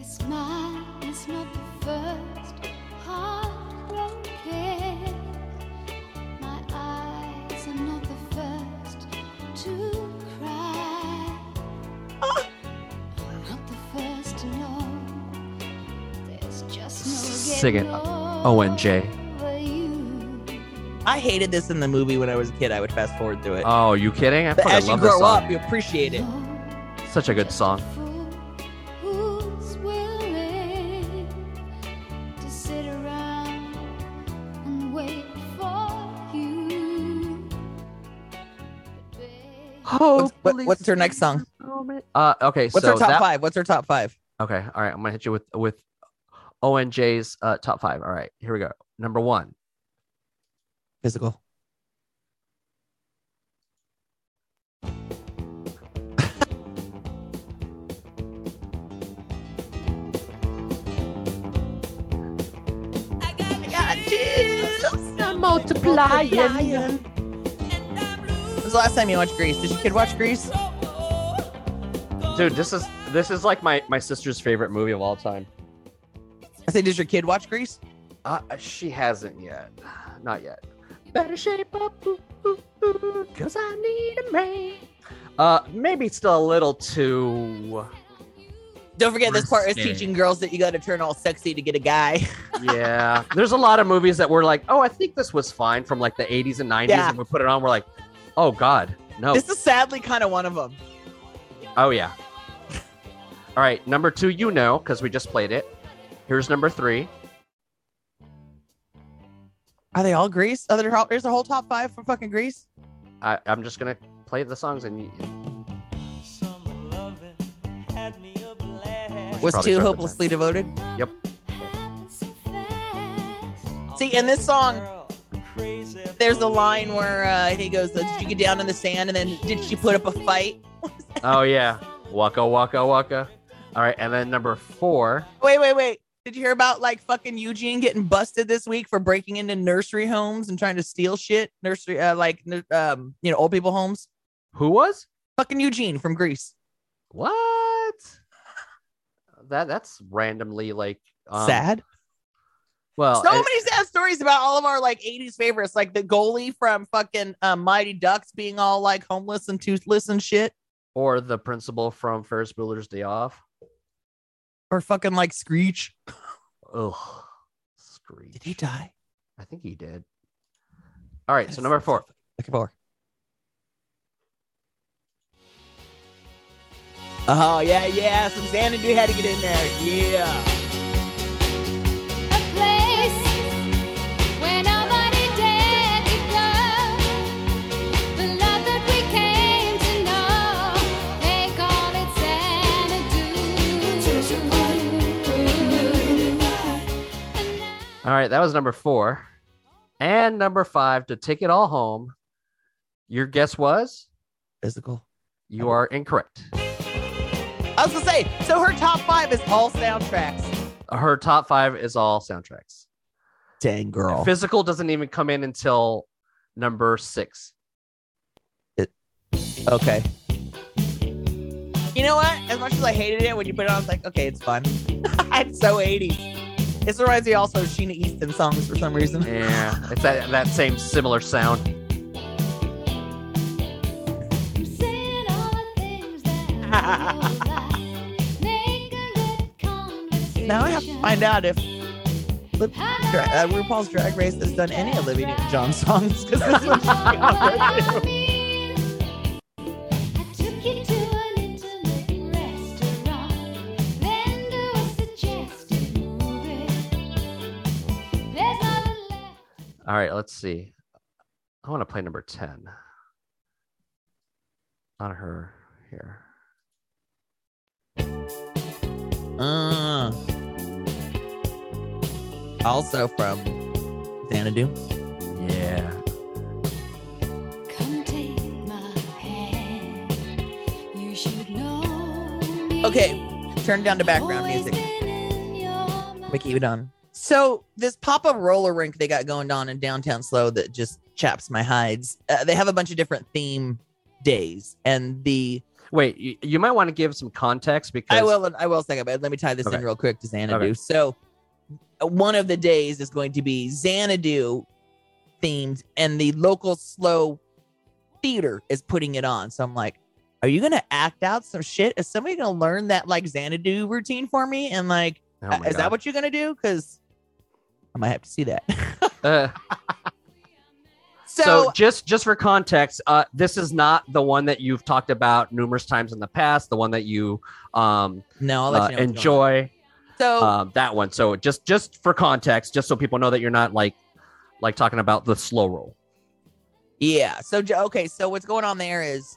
This mine is not the first heartbroken. My eyes are not the first to cry. I'm not the first to know. There's just no Sing it, getting ONJ. I hated this in the movie when I was a kid. I would fast forward through it. Oh, you kidding? I but fucking as you love this grow song. up, you appreciate it. Such a good song. What's her next song? Uh, okay, What's so her top that- five? What's her top five? Okay, all right. I'm gonna hit you with with ONJ's uh, top five. All right, here we go. Number one, Physical. multiplying. When was the last time you watched Grease? Did your kid watch Grease? Dude, this is this is like my my sister's favorite movie of all time. I say, did your kid watch Grease? Uh, she hasn't yet, not yet. Better shape up, cause I need a man. Uh, maybe still a little too. Don't forget, this part is Risque. teaching girls that you got to turn all sexy to get a guy. Yeah, there's a lot of movies that we're like, oh, I think this was fine from like the 80s and 90s, Yeah. and we put it on, we're like, oh god, no. This is sadly kind of one of them. Oh yeah. All right, number two, you know, because we just played it. Here's number three. Are they all Grease? Oh, there's a- there's whole top five for fucking Grease. I, I'm just gonna play the songs and you, Was probably two hopelessly devoted? Yep. See, in this song, there's a line where uh, he goes, "Did you get down in the sand?" And then, "Did she put up a fight?" Oh yeah, waka waka waka. All right, and then number four. Wait, wait, wait. Did you hear about like fucking Eugene getting busted this week for breaking into nursery homes and trying to steal shit? Nursery, uh, like, um, you know, old people homes. Who was? Fucking Eugene from Grease. What? That that's randomly like um, Sad. Well, so it- many sad stories about all of our like 80s favorites, like the goalie from fucking um, Mighty Ducks being all like homeless and toothless and shit, or the principal from Ferris Bueller's Day Off. or fucking like Screech. Oh, Screech. Did he die? I think he did. All right, so number four. Looking for. Oh yeah, yeah. Some Xanadu had to get in there. Yeah. All right, that was number four. And number five to take it all home. Your guess was Physical. you are incorrect. I was gonna say, so her top five is all soundtracks. Her top five is all soundtracks. Dang girl. Physical doesn't even come in until number six. It, Okay. You know what? As much as I hated it when you put it on, I was like, okay, it's fun. it's so 80s. This reminds me also of Sheena Easton songs for some reason. Yeah, it's that that same similar sound. now I have to find out if Lip- Dra- uh, RuPaul's Drag Race has done any Olivia Newton-John songs because this one All right, let's see. I want to play number 10 on her here. Uh, also from Xanadu. Yeah. Okay, turn down to background music. We keep it on. So this pop-up roller rink they got going on in downtown Slow that just chaps my hides. Uh, they have a bunch of different theme days, and the Wait, you, you might want to give some context because I will. I will second, but let me tie this Okay. in real quick to Xanadu. Okay. So, one of the days is going to be Xanadu themed, and the local slow theater is putting it on. So I'm like, are you gonna act out some shit? Is somebody gonna learn that like Xanadu routine for me? And like, Oh is that what you're gonna do? Because I might have to see that. Uh, so, so, just just for context, uh, this is not the one that you've talked about numerous times in the past. The one that you um, no, uh, you know. what's going on. enjoy. So um, that one. So just just for context, just so people know that you're not like like talking about the slow roll. Yeah. So okay. So what's going on there is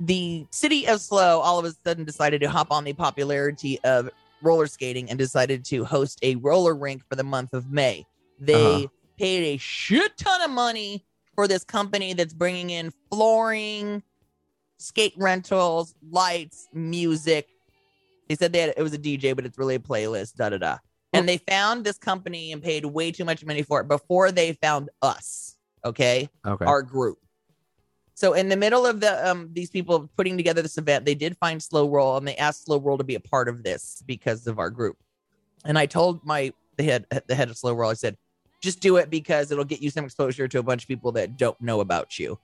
the city of Slow all of a sudden decided to hop on the popularity of roller skating and decided to host a roller rink for the month of May. They Uh-huh. paid a shit ton of money for this company that's bringing in flooring, skate rentals, lights, music. They said they had, it was a DJ, but it's really a playlist. Da da da. And they found this company and paid way too much money for it before they found us. Okay Okay. our group. So in the middle of the um these people putting together this event, they did find Slow Roll and they asked Slow Roll to be a part of this because of our group. And I told my the head the head of Slow Roll, I said, just do it because it'll get you some exposure to a bunch of people that don't know about you.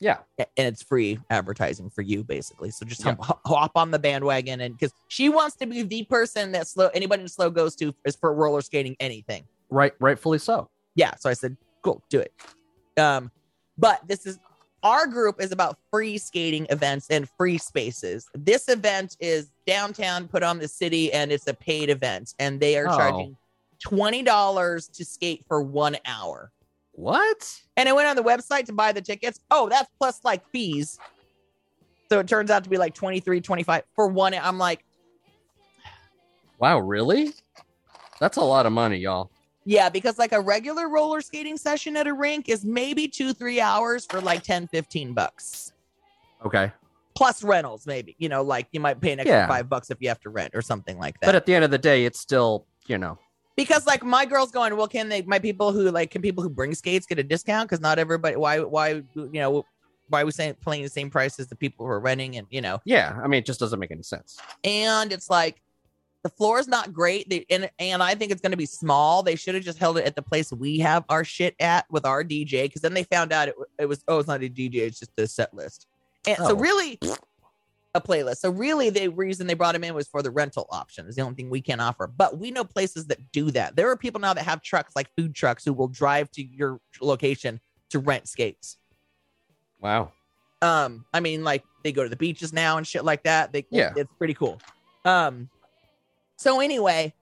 yeah. And it's free advertising for you, basically. So just Yeah. hop, hop on the bandwagon, and because she wants to be the person that slow anybody in slow goes to is for roller skating anything. Right. Rightfully so. Yeah. So I said, cool, do it. Um, but this is our group is about free skating events and free spaces. This event is downtown, put on the city, and it's a paid event, and they are Oh. charging twenty dollars to skate for one hour. What? And I went on the website to buy the tickets. Oh, that's plus like fees. So it turns out to be like 23, 25 for one. I'm like, Wow. Really? That's a lot of money, y'all. Yeah, because like a regular roller skating session at a rink is maybe two, three hours for like 10, 15 bucks. Okay. plus rentals, maybe. You know, like you might pay an extra Yeah. five bucks if you have to rent or something like that. But at the end of the day, it's still you know. because like my girl's going, well, can they? My people who like can people who bring skates get a discount? Because not everybody. Why? Why? You know. Why are we saying playing the same price as the people who are renting? And you know, Yeah. I mean, it just doesn't make any sense. and it's like the floor is not great. They, and and I think it's going to be small. They should have just held it at the place we have our shit at with our DJ. Because then they found out it, it was oh, it's not a DJ, it's just a set list. And so Oh. really, a playlist. So really, the reason they brought him in was for the rental option. Is the only thing we can offer. But we know places that do that. There are people now that have trucks, like food trucks, who will drive to your location to rent skates. Wow. Um, I mean, like they go to the beaches now and shit like that. They Yeah. it's pretty cool. Um, so anyway,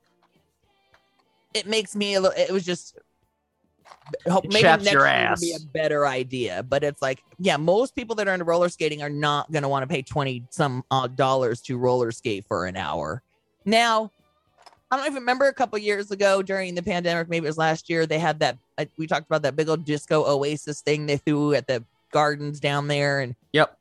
it makes me a little. It was just. Hope, maybe next your year be a better idea, but it's like, yeah, most people that are into roller skating are not going to want to pay twenty some odd dollars to roller skate for an hour. Now, I don't even remember a couple years ago during the pandemic, maybe it was last year. They had that. Uh, we talked about that big old disco oasis thing they threw at the gardens down there, and Yep.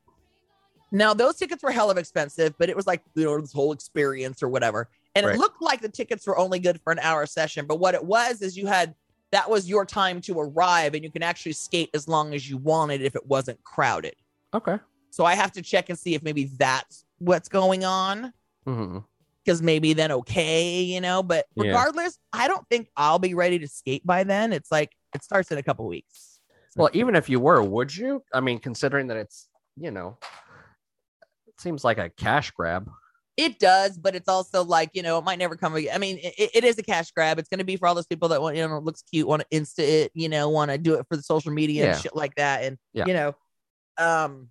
now those tickets were hell of expensive, but it was like you know this whole experience or whatever. And Right. it looked like the tickets were only good for an hour session, but what it was is you had that was your time to arrive, and you can actually skate as long as you wanted if it wasn't crowded. Okay. So I have to check and see if maybe that's what's going on hmm because maybe then okay, you know. But Yeah. regardless, I don't think I'll be ready to skate by then. It's like it starts in a couple weeks. Well, even if you were, would you? I mean, considering that it's you know, it seems like a cash grab. It does, but it's also like you know it might never come again. I mean, it, it is a cash grab. It's going to be for all those people that want you know it looks cute, want to insta it, you know, want to do it for the social media Yeah. and shit like that. And Yeah. you know, um,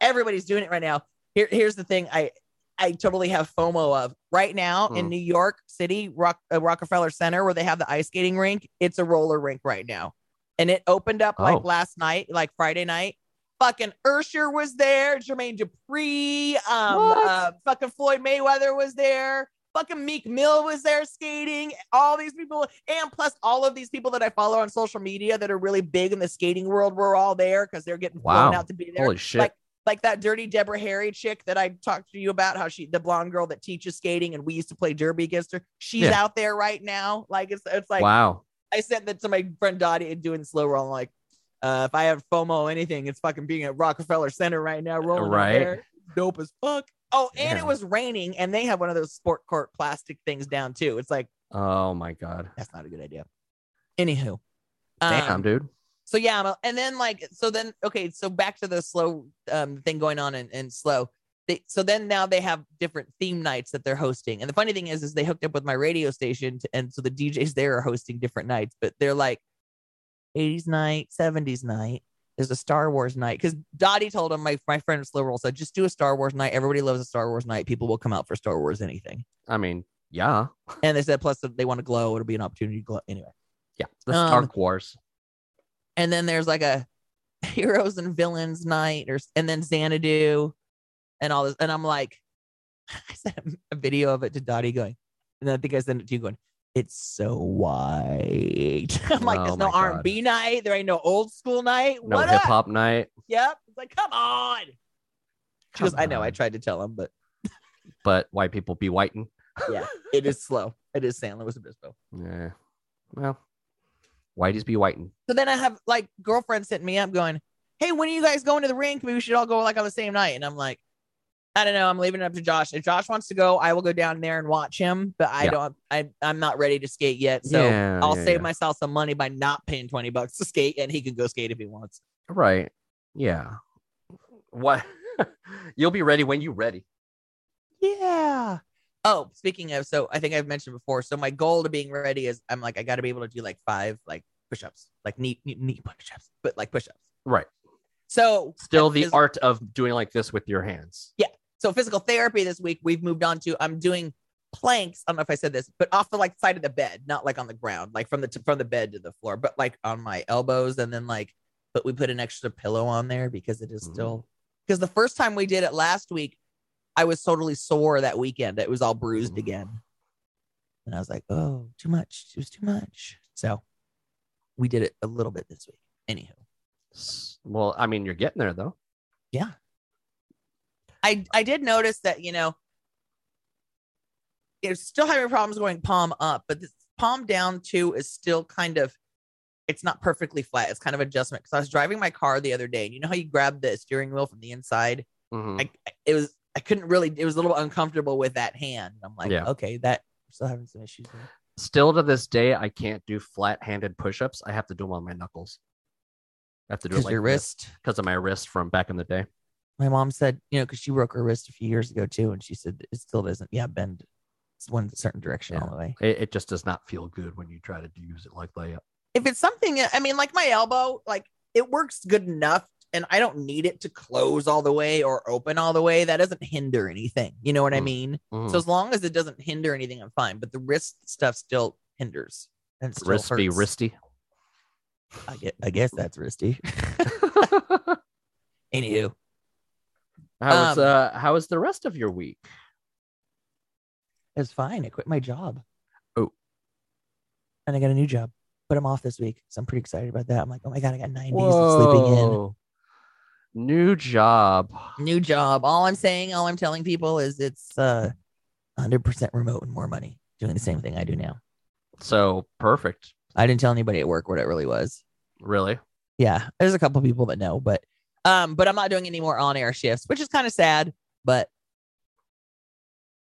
everybody's doing it right now. Here, here's the thing. I I totally have FOMO of right now in Hmm. New York City, Rock, uh, Rockefeller Center, where they have the ice skating rink. It's a roller rink right now, and it opened up like Oh. last night, like Friday night. Fucking Usher was there, Jermaine Dupri, um, uh, fucking Floyd Mayweather was there, fucking Meek Mill was there skating. All these people, and plus all of these people that I follow on social media that are really big in the skating world were all there because they're getting flown out to be there Holy shit. Like- like that dirty Deborah Harry chick that I talked to you about, how she the blonde girl that teaches skating and we used to play derby against her. She's Yeah. out there right now. Like it's it's like wow. I sent that to my friend Dottie and doing slow roll. I'm like, uh, if I have FOMO anything, it's fucking being at Rockefeller Center right now, rolling Right. there. dope as fuck. Oh, and Yeah. it was raining, and they have one of those sport court plastic things down too. It's like Oh my god. that's not a good idea. Anywho, Damn, um, dude. so yeah, a- and then like so then okay, so back to the slow um thing going on and, in slow. They, so then now they have different theme nights that they're hosting, and the funny thing is, is they hooked up with my radio station, to, and so the DJs there are hosting different nights, but they're like 80s night, 70s night. There's a Star Wars night because Dottie told him my my friend Roll said just do a Star Wars night. Everybody loves a Star Wars night. People will come out for Star Wars anything. I mean, yeah, And they said plus they want to glow, it'll be an opportunity to glow anyway. yeah. The Um, Star Wars. and then there's like a heroes and villains night or and then xanadu and all this and i'm like i sent a video of it to dottie going and i think i sent it to you going it's so white i'm like Oh there's no r&b night there ain't no old school night No hip hop night. yep it's like come on she goes i know i tried to tell him but But white people be whiting. yeah it is slow it is san luis obispo Yeah. Well, whiteys be whiting. So then I have like girlfriends hitting me up going, Hey, when are you guys going to the rink? Maybe we should all go like on the same night. And I'm like, I don't know. I'm leaving it up to Josh. If Josh wants to go, I will go down there and watch him. But I Yeah. don't I I'm not ready to skate yet. So Yeah, I'll yeah, save yeah. myself some money by not paying 20 bucks to skate and he can go skate if he wants. Right. Yeah. What? You'll be ready when you're ready. Yeah. Oh, speaking of, so I think I've mentioned before. So my goal to being ready is I'm like, I gotta be able to do like five like push-ups, like neat, neat push-ups, but like push-ups. Right. So Still the art of doing like this with your hands. So physical therapy this week, we've moved on to I'm doing planks. I don't know if I said this, but off the like side of the bed, not like on the ground, like from the t- from the bed to the floor, but like on my elbows, and then like, but we put an extra pillow on there because it is still because the first time we did it last week, I was totally sore that weekend. It was all bruised Mm. again, and I was like, oh, too much. It was too much. So we did it a little bit this week. Anywho. Well, I mean, you're getting there though. Yeah. I I did notice that, you know, it's still having problems going palm up, but this palm down too is still kind of it's not perfectly flat. It's kind of adjustment. Cause I was driving my car the other day, and you know how you grab the steering wheel from the inside? Mhm. I it was I couldn't really it was a little uncomfortable with that hand. I'm like, Yeah. okay, that I'm still having some issues there. Still to this day, I can't do flat-handed push-ups. I have to do them on my knuckles. I have to do it Because like your wrist. because of my wrist from back in the day. My mom said, you know, because she broke her wrist a few years ago too, and she said it still doesn't, yeah, bend one certain direction all the way. It, it just does not feel good when you try to use it like layup. if it's something i mean like my elbow like it works good enough and i don't need it to close all the way or open all the way that doesn't hinder anything you know what i Mm. mean Mhm. so as long as it doesn't hinder anything i'm fine but the wrist stuff still hinders and still be hurts. wristy. I, guess, I guess that's wristy anywho how was Um, uh how was the rest of your week? it's fine i quit my job Oh. and i got a new job but i'm off this week so i'm pretty excited about that i'm like oh my god i got nine days of sleeping in New job. new job. All I'm saying, all I'm telling people is it's uh 100% remote and more money doing the same thing I do now. So perfect. I didn't tell anybody at work what it really was. Really? Yeah, there's a couple people that know, but um, but I'm not doing any more on-air shifts, which is kind of sad. But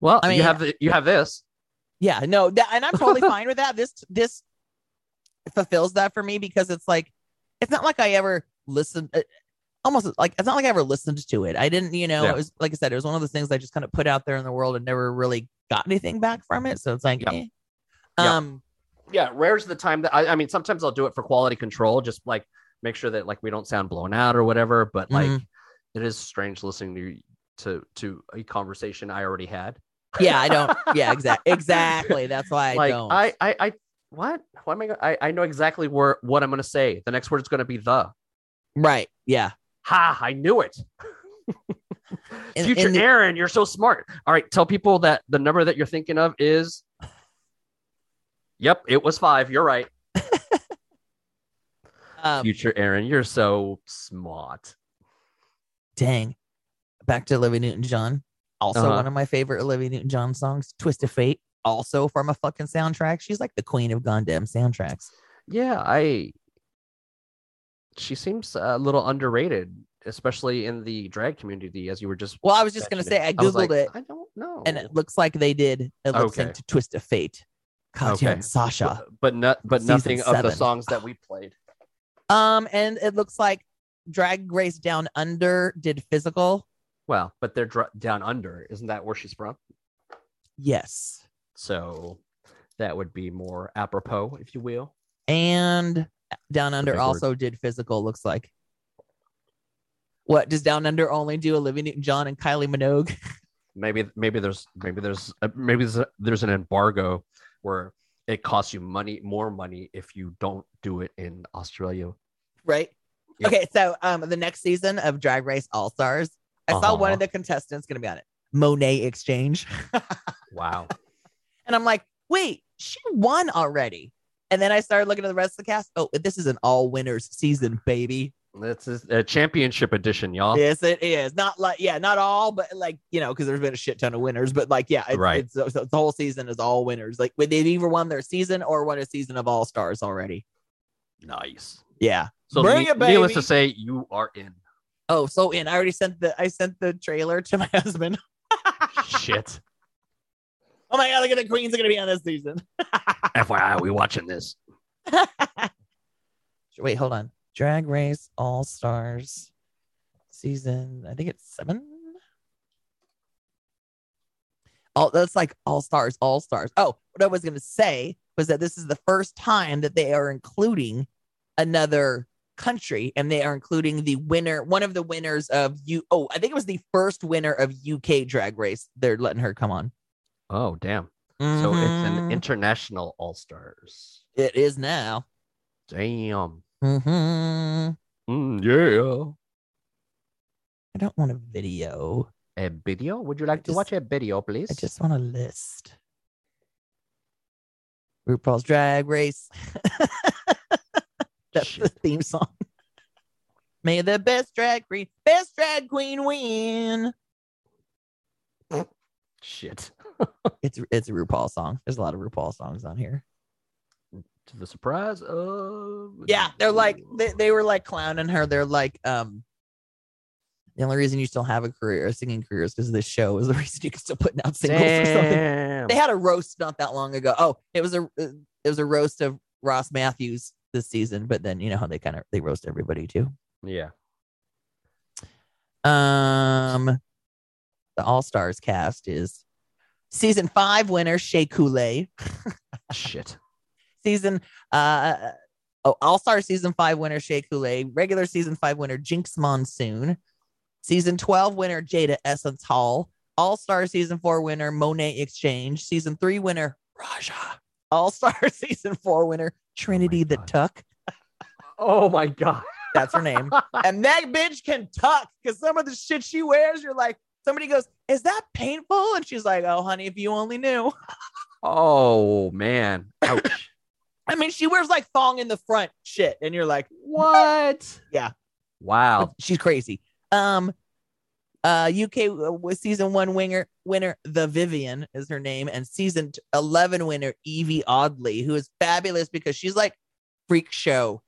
Well, I mean- you have the, you have this. yeah, no, that, and I'm totally fine with that. This this fulfills that for me because it's like it's not like I ever listened. uh, Almost like it's not like I ever listened to it. I didn't, you know. Yeah. It was like I said, it was one of those things I just kind of put out there in the world and never really got anything back from it. So it's like, Yeah. eh. Yeah. um, Yeah, rare's the time that I, I mean sometimes I'll do it for quality control, just like make sure that like we don't sound blown out or whatever. But like Mhm. it is strange listening to to to a conversation I already had. yeah, I don't. Yeah, exactly, exactly. That's why I like don't. I, I I what? What am I, I I know exactly where what I'm gonna say. The next word is gonna be the. right. Yeah. Ha! I knew it. In- Future in the- Erin, you're so smart. All right, tell people that the number that you're thinking of is. Yep, it was five. You're right. Um, Future Erin, you're so smart. dang. Back to Olivia Newton John. Also, Uh-huh. one of my favorite Olivia Newton John songs, Twist of Fate. Also from a fucking soundtrack. She's like the queen of goddamn soundtracks. Yeah, I. She seems a little underrated especially in the drag community, as you were just. Well, I was just gonna say I googled like, it, I don't know. and it looks like they did a lip sync to "Twist of Fate." Katya Okay. and Sasha. but, but not, but nothing of the songs that we played. Um, and it looks like Drag Race Down Under did physical. Well, but they're dr- down under. Isn't that where she's from? Yes. So that would be more apropos, if you will. And Down Under big word. also did physical, looks like. What does Down Under only do Olivia Newton John and Kylie Minogue? Maybe maybe there's maybe there's uh, maybe there's, a, there's an embargo where it costs you money more money if you don't do it in Australia. right? Yep. Okay, so um the next season of Drag Race All Stars, I saw one Uh-huh. of the contestants gonna be on it. Monét X Change. Wow. And I'm like, wait, she won already. And then I started looking at the rest of the cast. Oh, this is an all winners season, baby. This is a championship edition, y'all. Yes, it is. Not like, yeah, not all, but like, you know, because there's been a shit ton of winners. But like, yeah, it's, Right. it's, so the whole season is all winners. Like, they've either won their season or won a season of All Stars already. Nice. Yeah. So Bring ne- it, needless to say, you are in. Oh, so in. I already sent the I sent the trailer to my husband. Shit. Oh my god, look at the queens are gonna be on this season. FYI, we watching this. Wait, hold on. Drag Race All Stars season. I think it's seven. Oh, that's like All Stars, All Stars. Oh, what I was gonna say was that this is the first time that they are including another country, and they are including the winner, one of the winners of UK. Oh, I think it was the first winner of UK Drag Race. They're letting her come on. Oh, damn. So it's an Mhm. international All Stars. It is now. Damn. Hmm Mm, yeah. I don't want a video. A video? Would you like to just- watch a video, please? I just want a list. RuPaul's Drag Race. That's the theme song. May the best drag queen, best drag queen win. Shit. It's it's a RuPaul song. There's a lot of RuPaul songs on here. To the surprise of Yeah, they're like they, they were like clowning her. They're like, um, the only reason you still have a career, a singing career, is because this show is the reason you can still putting out singles or something. Damn. They had a roast not that long ago. Oh, it was a it was a roast of Ross Mathews this season, but then you know how they kind of they roast everybody too. yeah. Um, the All Stars cast is season five winner Shea Coulee, Shit. Season uh oh All Star season five winner Shea Coulee, regular season five winner Jinkx Monsoon, season twelve winner Jaida Essence Hall, All Star season four winner Monét X Change, season three winner Raja, All Star season four winner Trinity the God. Tuck. Oh my god. That's her name. and that bitch can tuck because some of the shit she wears, you're like, somebody goes, Is that painful? And she's like, Oh, honey, if you only knew. Oh man. Ouch. I mean, she wears like thong in the front shit. And you're like, what? Yeah. Wow. She's crazy. Um, uh, UK was season one winner, winner, the Vivienne is her name, and season 11 winner, Yvie Oddly, who is fabulous because she's like freak show,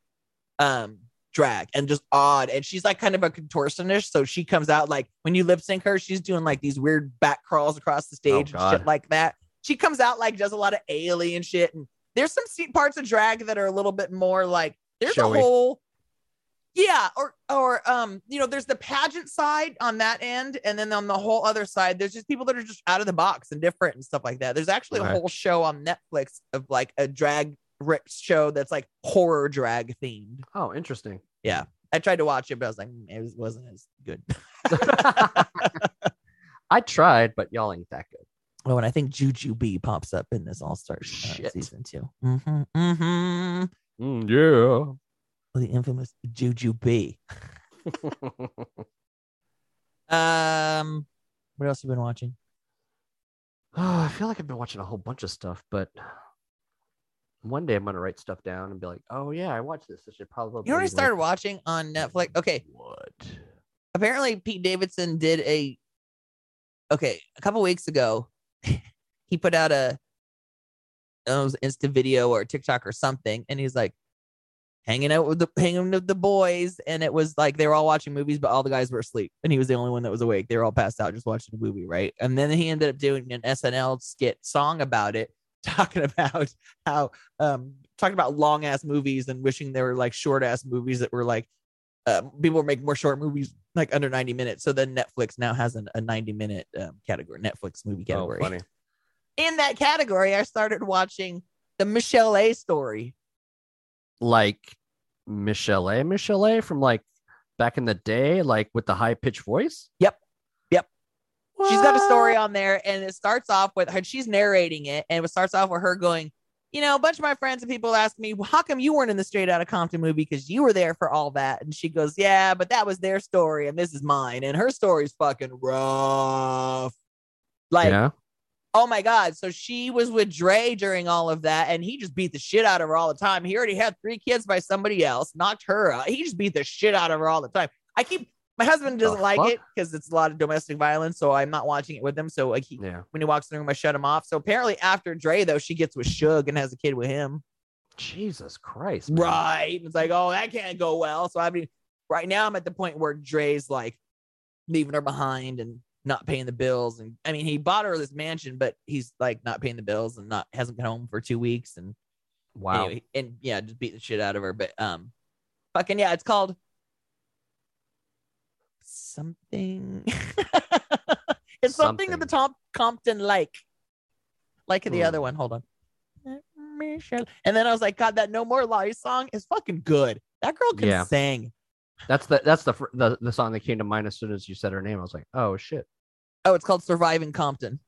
um, drag and just odd. And she's like kind of a contortionist. So she comes out like when you lip sync her, she's doing like these weird back crawls across the stage and shit like that. She comes out like does a lot of alien shit. And there's some parts of drag that are a little bit more like there's Showy. a whole yeah, or or um, you know, there's the pageant side on that end, and then on the whole other side, there's just people that are just out of the box and different and stuff like that. There's actually a whole show on Netflix of like a drag ri- show that's like horror drag themed. Oh, interesting. Yeah i tried to watch it, but I was like, mm, it wasn't as good. I tried, but y'all ain't that good. Oh, and I think Jujubee pops up in this All Stars uh, season two. Mm-hmm, mm-hmm. Mm, yeah. The infamous Jujubee. Um, what else have you been watching? Oh, I feel like I've been watching a whole bunch of stuff, but one day I'm gonna write stuff down and be like, "Oh yeah, I watched this. I should probably." You already like- started watching on Netflix. Okay, What? apparently Pete Davidson did a okay a couple weeks ago. he put out a was Insta video or TikTok or something, and he's like, hanging out with the hanging with the boys, and it was like they were all watching movies, but all the guys were asleep, and he was the only one that was awake. They were all passed out just watching the movie, right? And then he ended up doing an SNL skit song about it, talking about how um talking about long ass movies and wishing there were like short ass movies that were like uh, people were making more short movies like under 90 minutes. So then Netflix now has an, a 90 minute um, category, Netflix movie Oh, category. funny. In that category, I started watching the Michelle A story. Like Michelle A. Michelle A. from like back in the day, like with the high pitched voice. Yep. Yep. She's got a story on there, and it starts off with her. She's narrating it, and it starts off with her going, "You know, a bunch of my friends and people ask me, well, how come you weren't in the Straight Outta Compton movie? Because you were there for all that." And she goes, "Yeah, but that was their story, and this is mine, and her story's fucking rough." Like, yeah. oh my god! So she was with Dre during all of that, and he just beat the shit out of her all the time. He already had three kids by somebody else, knocked her out. He just beat the shit out of her all the time. I keep. My husband doesn't like fuck? it because it's a lot of domestic violence, so I'm not watching it with him. So like he, Yeah. when he walks in the room, I shut him off. So apparently, after Dre, though, she gets with Suge and has a kid with him. Jesus Christ. man. Right. It's like, oh, that can't go well. So I mean, right now I'm at the point where Dre's like leaving her behind and not paying the bills. And I mean, he bought her this mansion, but he's like not paying the bills and not hasn't been home for two weeks. And Wow. anyway, and yeah, just beat the shit out of her. But um, fucking yeah, it's called something. it's something, at the Something. top Compton like, like the other Hmm. one. Hold on. Michelle. And then I was like, God, that No More Lies song is fucking good. That girl can Yeah. sing. That's the that's the, the the song that came to mind as soon as you said her name. I was like, oh shit. Oh, it's called Surviving Compton.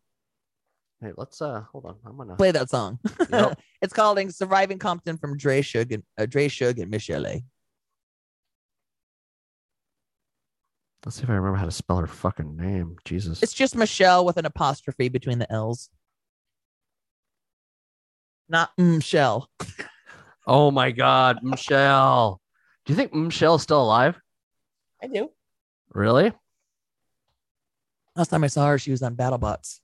Hey, let's uh hold on. I'm gonna Play that song. Yep. it's called Surviving Compton from Dre Suge and uh, Dre Suge and Michelle. Let's see if I remember how to spell her fucking name. Jesus. It's just Michelle with an apostrophe between the L's. Not Michelle. oh my god, Michelle. Do you think Michelle's still alive? I do. Really? Last time I saw her, she was on BattleBots.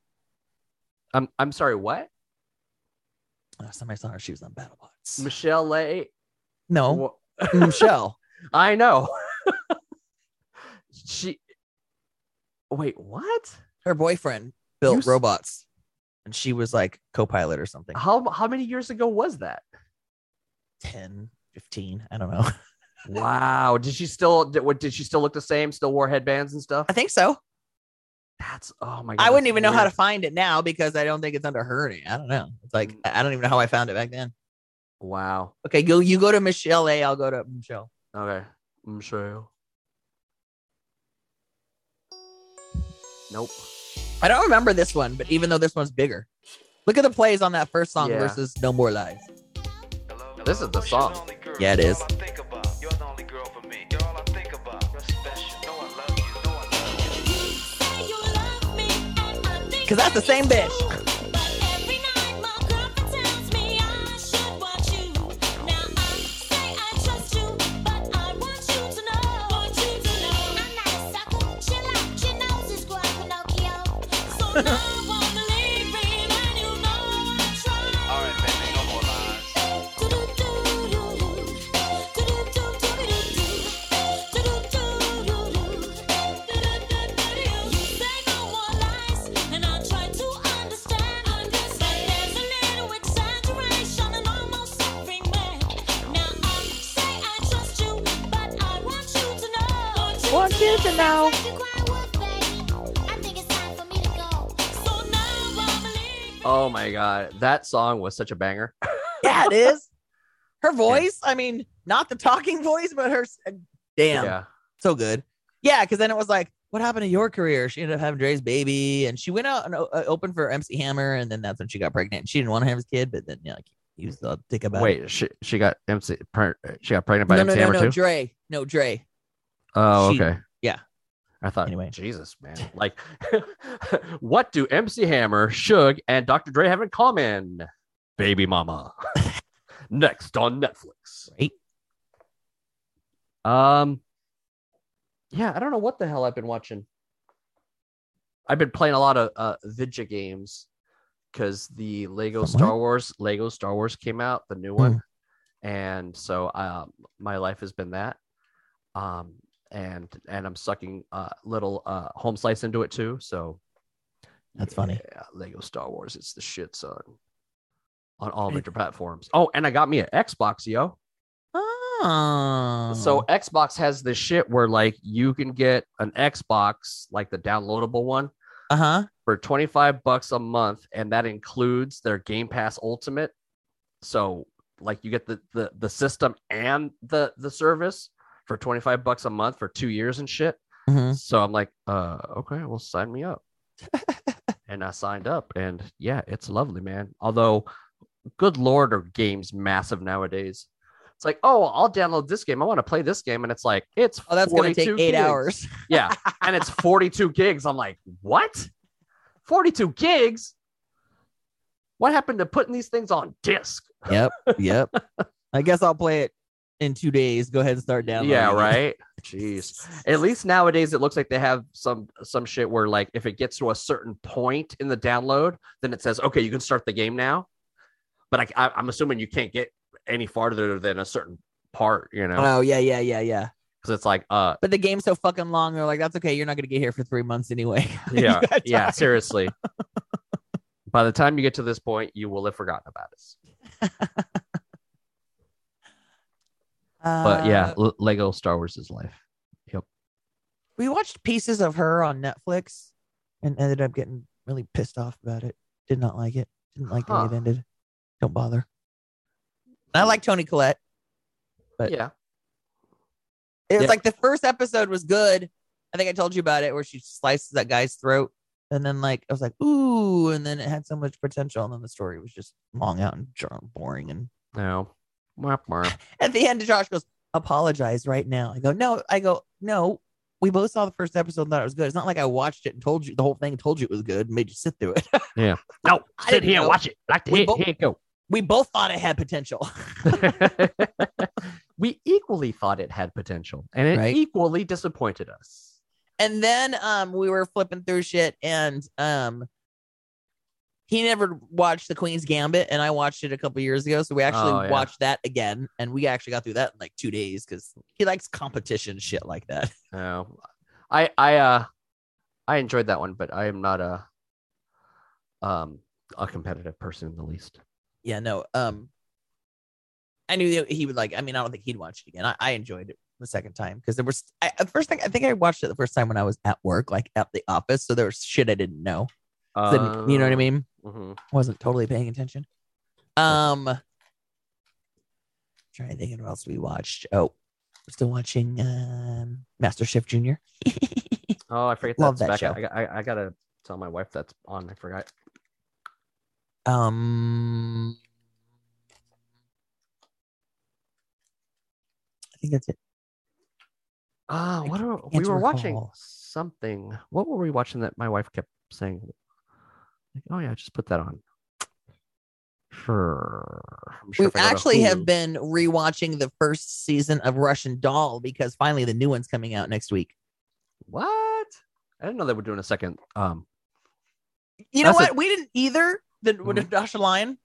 I'm I'm sorry, what? Last time I saw her, she was on BattleBots. Michelle Lay. no, Wha- Michelle. I know. She Wait, what? Her boyfriend built You robots, and she was like co-pilot or something. How how many years ago was that? 10, 15, I don't know. Wow. Did she still did, what did she still look the same? Still wore headbands and stuff? I think so. That's oh my god. I wouldn't even know how to find it now because I don't think it's under her name. I don't know. It's like Mm. I I don't even know how I found it back then. Wow. Okay, go. You go to Michelle A. I'll go to Michelle. Okay. Michelle. Nope. I don't remember this one, but even though this one's bigger, look at the plays on that first song Yeah. versus No More Lies. This is the song. Yeah, it is. Cause that's the same bitch. God. That song was such a banger. Yeah, it is. Her voice. I mean, not the talking voice, but her. Damn. Yeah. so good. Yeah, because then it was like, what happened to your career? She ended up having Dre's baby, and she went out and uh, opened for MC Hammer, and then that's when she got pregnant. She didn't want to have his kid, but then yeah, like, he was the dick about it. Wait, she she got MC she got pregnant by no, MC no, no, Hammer no, too? Dre, no Dre. oh, she- okay. I thought Anyway. Jesus, man. Like what do MC Hammer, Suge, and Dr. Dre have in common? Baby mama. Next on Netflix. Right. Um Yeah, I don't know what the hell I've been watching. I've been playing a lot of uh Vidya games because the Lego What? Star Wars Lego Star Wars came out, the new one. and so um, my life has been that. Um, and and I'm sucking uh, little uh, home slice into it too. So That's funny. Lego Star Wars, it's the shit, son. On all major platforms. Oh, and I got me an Xbox, yo. Oh. So Xbox has this shit where like you can get an Xbox, like the downloadable one, uh huh. for 25 bucks a month, and that includes their Game Pass Ultimate. So like you get the the, the system and the the service for 25 bucks a month for two years and shit. hmm So I'm like, uh, okay, well, sign me up. and I signed up, and yeah, it's lovely, man. Although, good lord, are games massive nowadays? It's like, oh, I'll download this game. I want to play this game, and it's like, it's Oh, that's gonna take 42 eight gigs. hours. Yeah, and it's 42 gigs. I'm like, what? 42 gigs? What happened to putting these things on disc? Yep. Yep. I guess I'll play it in two days. Go ahead and start downloading. Yeah, right. Jeez. At least nowadays it looks like they have some some shit where like if it gets to a certain point in the download, then it says okay, you can start the game now. But I, I, I'm assuming you can't get any farther than a certain part, you know, Oh yeah, yeah, yeah, yeah. because it's like uh But the game's so fucking long. They're like, that's okay. You're not gonna get here for three months anyway. Yeah yeah seriously. By the time you get to this point, you will have forgotten about us. But yeah, Uh, L- Lego Star Wars is life. Yep. We watched pieces of her on Netflix and ended up getting really pissed off about it. Did not like it. Didn't like the way it ended. Don't bother. I like Toni Collette. But- yeah. It was Yeah. like the first episode was good. I think I told you about it where she slices that guy's throat. And then like I was like, ooh, and then it had so much potential. And then the story was just long out and boring. And No. At the end, Josh goes, apologize right now. I go, no, I go, no. We both saw the first episode and thought it was good. It's not like I watched it and told you the whole thing, told you it was good, and made you sit through it. Yeah. No, I sit didn't here and watch it. Like to We hit, both- here go. we both thought it had potential. we equally thought it had potential, and it Right. equally disappointed us. and then um we were flipping through shit and um he never watched the queen's gambit and i watched it a couple years ago so we actually Oh, yeah. watched that again and we actually got through that in like two days because he likes competition shit like that No, I, I, uh, I enjoyed that one, but I am not a, um, a competitive person in the least. yeah no um i knew he would like i mean i don't think he'd watch it again i, I enjoyed it the second time because there was I, the first thing i think i watched it the first time when i was at work like at the office so there was shit i didn't know Then- you know what i mean mhm. wasn't totally paying attention. Um, trying to think of what else we watched. Oh, we're still watching um Master Chef Junior. Oh, I forget Love that back. I, I, I gotta tell my wife that's on. I forgot. um, I think that's it. Ah, what are, we were watching something. What were we watching that my wife kept saying? Like, oh yeah, just put that on. Sure. Sure We if I go to actually have been rewatching the first season of Russian Doll because finally the new one's coming out next week. What? I didn't know they were doing a second. Um. You know That's a- what? we didn't either. The Mhm. Dasha Lion.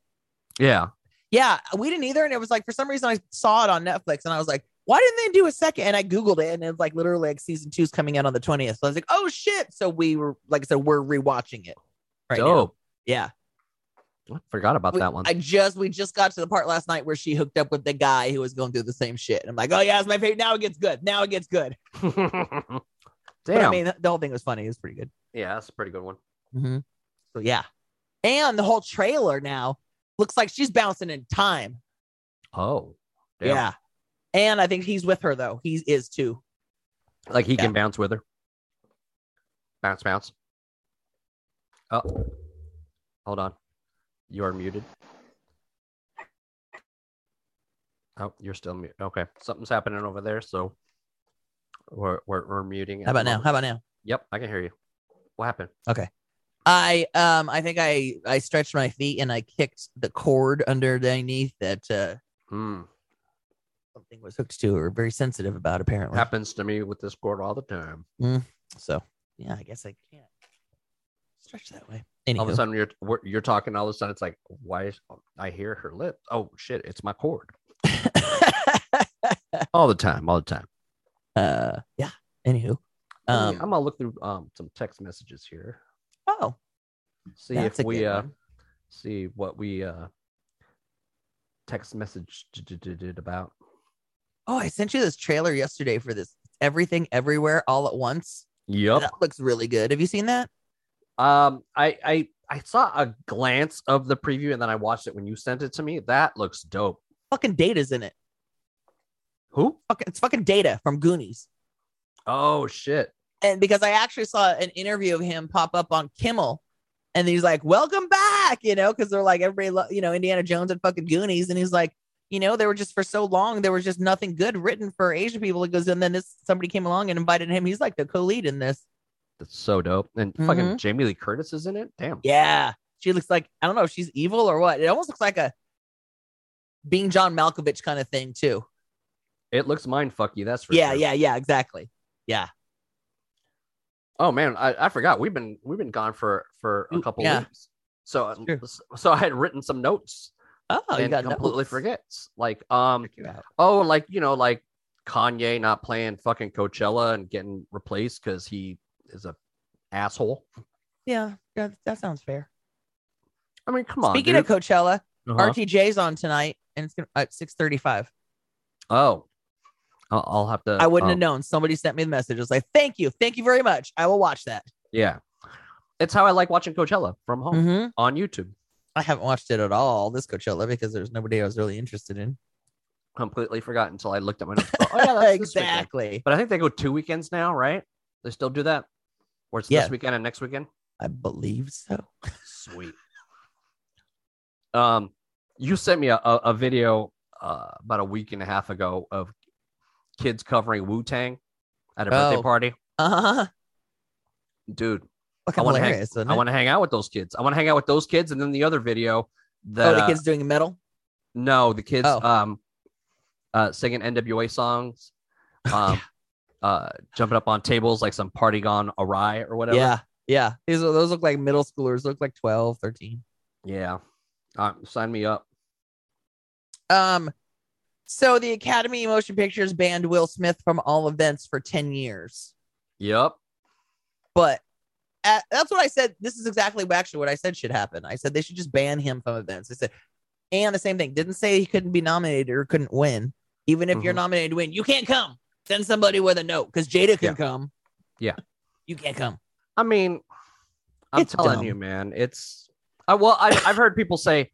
Yeah. Yeah, we didn't either. And it was like, for some reason, I saw it on Netflix and I was like, why didn't they do a second? And I Googled it and it's like literally like season two's coming out on the 20th. So I was like, oh shit. So we were, like I said, we're rewatching it. Right now. Dope. Yeah. I forgot about We- that one. I just, we just got to the part last night where she hooked up with the guy who was going to do the same shit. And I'm like, oh yeah, it's my favorite. Now it gets good. Now it gets good. Damn. But I mean, the whole thing was funny. It was pretty good. yeah, that's a pretty good one. Mm-hmm. So yeah. And the whole trailer now looks like she's bouncing in time. Oh. damn. Yeah. And I think he's with her though. He is too. Like he Yeah. can bounce with her. Bounce, bounce. Oh. Hold on. You are muted. Oh, you're still muted. Okay. Something's happening over there. So we're, we're, we're muting. How about now? How about now? Yep. I can hear you. What happened? Okay. I um I think I I stretched my feet and I kicked the cord underneath that uh Hmm. something was hooked to or very sensitive about apparently. Happens to me with this cord all the time. So yeah, I guess I can't stretch that way. All of a sudden you're you're talking. All of a sudden it's like, why is I hear her lip? Oh shit! It's my cord. all the time, all the time. uh, yeah. Anywho, Um, I'm gonna look through um some text messages here. oh, See if we uh one. see what we uh text message did about. oh, I sent you this trailer yesterday for this everything everywhere all at once. Yep. That looks really good. Have you seen that? Um, I I I saw a glance of the preview and then I watched it when you sent it to me. That looks dope. Fucking Data's in it. Who? Fucking, it's fucking Data from Goonies. Oh shit. and because I actually saw an interview of him pop up on Kimmel, and he's like, "Welcome back," you know, because they're like everybody, lo- you know, Indiana Jones and fucking Goonies, and he's like, you know, they were just for so long, there was just nothing good written for Asian people. He goes, and then this somebody came along and invited him. He's like the co-lead in this. That's so dope. And fucking Mhm. Jamie Lee Curtis is in it. Damn. Yeah, she looks like I don't know if she's evil or what. It almost looks like a being John Malkovich kind of thing too. It looks mind fucky. That's for yeah, sure. yeah, yeah, exactly. Yeah, Oh man, I, I forgot. We've been we've been gone for for a couple yeah. weeks. So uh, so I had written some notes Oh, you and got completely notes. forgets. Like um oh like you know like Kanye not playing fucking Coachella and getting replaced because he is a asshole. Yeah, yeah, that sounds fair. I mean, come on. Speaking dude. of Coachella, Uh-huh. RTJ's on tonight, and it's gonna at six thirty-five. oh, I'll, I'll have to. I wouldn't have um, known. Somebody sent me the message. I was like, "Thank you, thank you very much. I will watch that." Yeah, it's how I like watching Coachella from home Mm-hmm. on YouTube. I haven't watched it at all this Coachella because there's nobody I was really interested in. Completely forgot until I looked at my notes. Oh yeah, that's exactly. But I think they go two weekends now, right? They still do that, or it's Yeah. this weekend and next weekend. I believe so. Sweet. Um, you sent me a, a, a video uh, about a week and a half ago of kids covering Wu Tang at a birthday Oh. party. Uh-huh. Dude, I want to hang. I want to hang out with those kids. I want to hang out with those kids, and then the other video that oh, the uh, kids doing metal. no, the kids Oh. um uh singing NWA songs, um uh jumping up on tables like some party gone awry or whatever. Yeah, yeah. These those look like middle schoolers. Look like 12, 13. Yeah. Uh, sign me up. Um, so the Academy of Motion Pictures banned Will Smith from all events for 10 years. Yep. But uh, that's what I said. This is exactly what- actually what I said should happen. I said they should just ban him from events. I said, and the same thing. Didn't say he couldn't be nominated or couldn't win. Even if you're Mhm. nominated to win, you can't come. Send somebody with a note because Jada can Yeah. come. Yeah. You can't come. I mean, I'm It's telling dumb. you, man. It's I well, I, I've heard people say,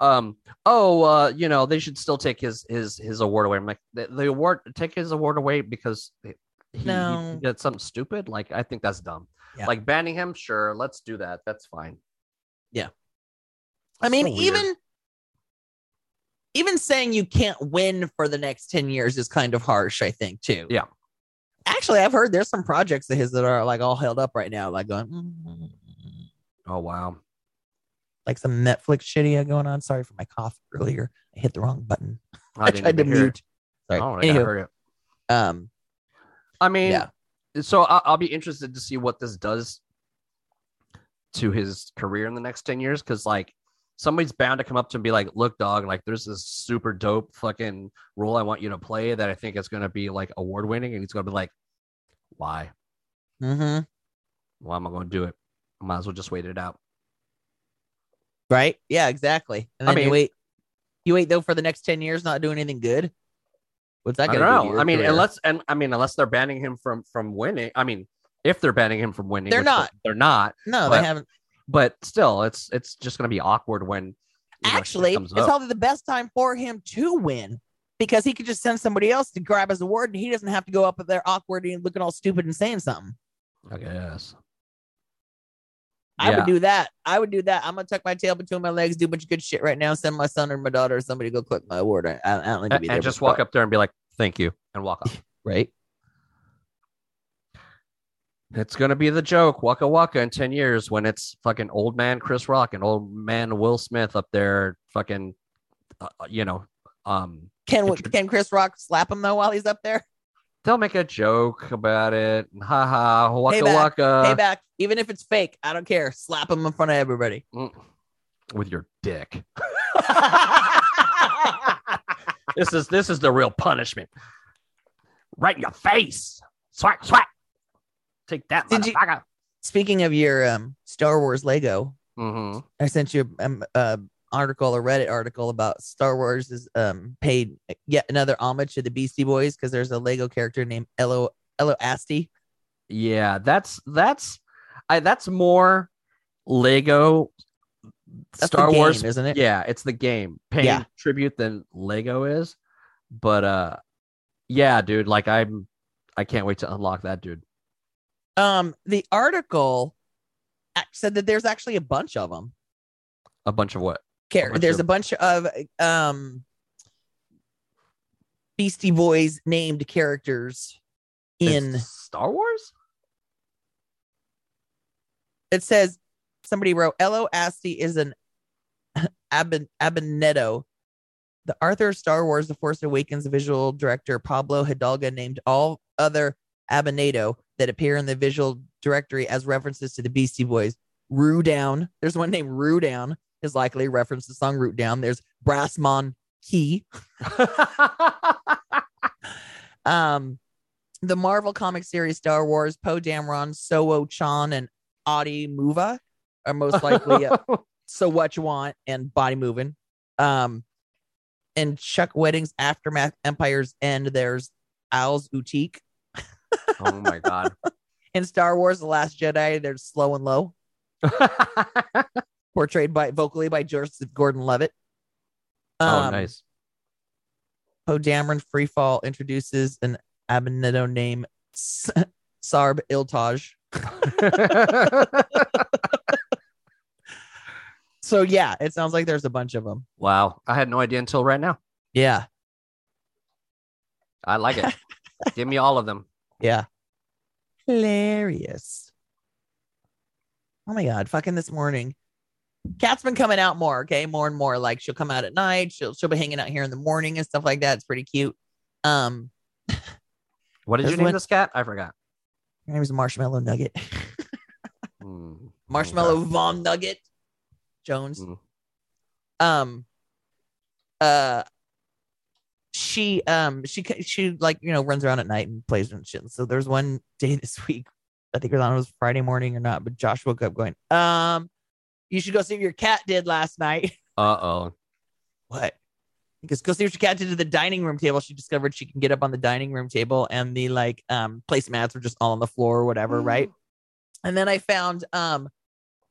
um, oh, uh, you know, they should still take his his his award away. I'm like, the, the award take his award away because he, he- No. he did something stupid. Like, I think that's dumb. Yeah. Like banning him, sure, let's do that. That's fine. Yeah. I mean, So weird. even even saying you can't win for the next 10 years is kind of harsh, I think, too. Yeah. Actually, I've heard there's some projects of his that are like all held up right now, like going, "Mm." Oh wow. like some Netflix shitty going on. Sorry for my cough earlier. I hit the wrong button. I, I, tried to even hear it. mute. Sorry. Oh, I Anywho, heard it. um, I mean, Yeah. so I'll, I'll be interested to see what this does to his career in the next 10 years because, like, somebody's bound to come up to him and be like, Look, dog, like, there's this super dope fucking role I want you to play that I think is going to be like award winning. And he's going to be like, Why? Mm-hmm. Why am I going to do it? I might as well just wait it out. right? Yeah, exactly. And I then you mean- wait, you wait though for the next 10 years, not doing anything good. What's that I don't know. I mean, career? unless, and I mean, unless they're banning him from from winning. I mean, if they're banning him from winning, They're not. They're not. no, but- they haven't. But still, it's it's just going to be awkward when you know, Actually, it's up. probably the best time for him to win because he could just send somebody else to grab his award and he doesn't have to go up there awkward and looking all stupid and saying something. I guess. I Yeah. would do that. I would do that. I'm gonna tuck my tail between my legs, do a bunch of good shit right now, send my son or my daughter or somebody to go collect my award. I, I don't need to and, be there. and just walk up there and be like, "Thank you," and walk off. right? It's gonna be the joke, Waka Waka, in ten years when it's fucking old man Chris Rock and old man Will Smith up there, fucking, uh, you know, um, Can can Chris Rock slap him though while he's up there? they'll make a joke about it. Ha ha, Waka Payback. Waka, Payback, even if it's fake, I don't care. Slap him in front of everybody. Mm. with your dick. this is this is the real punishment. Right in your face. Swat, swat. Take that, Did you- motherfucker. Speaking of your um, Star Wars Lego, Mhm. I sent you um, a article, a Reddit article about Star Wars is um, paid yet another homage to the Beastie Boys because there's a Lego character named Ello Ello Asty. Yeah, that's that's I that's more Lego That's Star game, Wars. isn't it? Yeah, it's the game paying Yeah. tribute than Lego is. But uh yeah, dude, like I'm I can't wait to unlock that dude. Um, the article said that there's actually a bunch of them. A bunch of what? Bunch there's of- a bunch of um Beastie Boys named characters in It's Star Wars? it says somebody wrote Ello Asty is an Aben Abednedo. The Arthur Star Wars The Force Awakens visual dictionary Pablo Hidalgo named all other Abednedo that appear in the visual dictionary as references to the Beastie Boys. Rue Down. There's one named Rue Down is likely a reference to the song Root Down. There's Brassmon Key. Um, the Marvel comic series Star Wars, Poe Dameron, Soho Chan, and Adi Muva are most likely uh, So What You Want and Body Moving. Um, and Chuck Wendig's Aftermath Empire's End, there's Owls Utique. Oh my god. In Star Wars The Last Jedi, there's Slowen Lo, portrayed by vocally by Joseph Gordon Levitt. oh Um, nice. Poe Dameron Freefall introduces an Abednedo name, S- Sarb Iltaj. So yeah, it sounds like there's a bunch of them. wow. I had no idea until right now. Yeah, I like it. Give me all of them. Yeah. Hilarious. Oh my god, fucking this morning. Cat's been coming out more, okay? More and more. Like she'll come out at night, she'll she'll be hanging out here in the morning and stuff like that. It's pretty cute. Um, What did you name one- this cat? I forgot. her name is Marshmallow Nugget. Hmm. Marshmallow Okay. Von Nugget Jones. Mm. Um uh she um she she like you know runs around at night and plays and shit. So there's one day this week, I think it was on it was Friday morning or not, but Josh woke up going, um, you should go see what your cat did last night. Uh oh. What? Because go see what your cat did to the dining room table. She discovered she can get up on the dining room table and the like um placemats were just all on the floor or whatever, right? And then I found um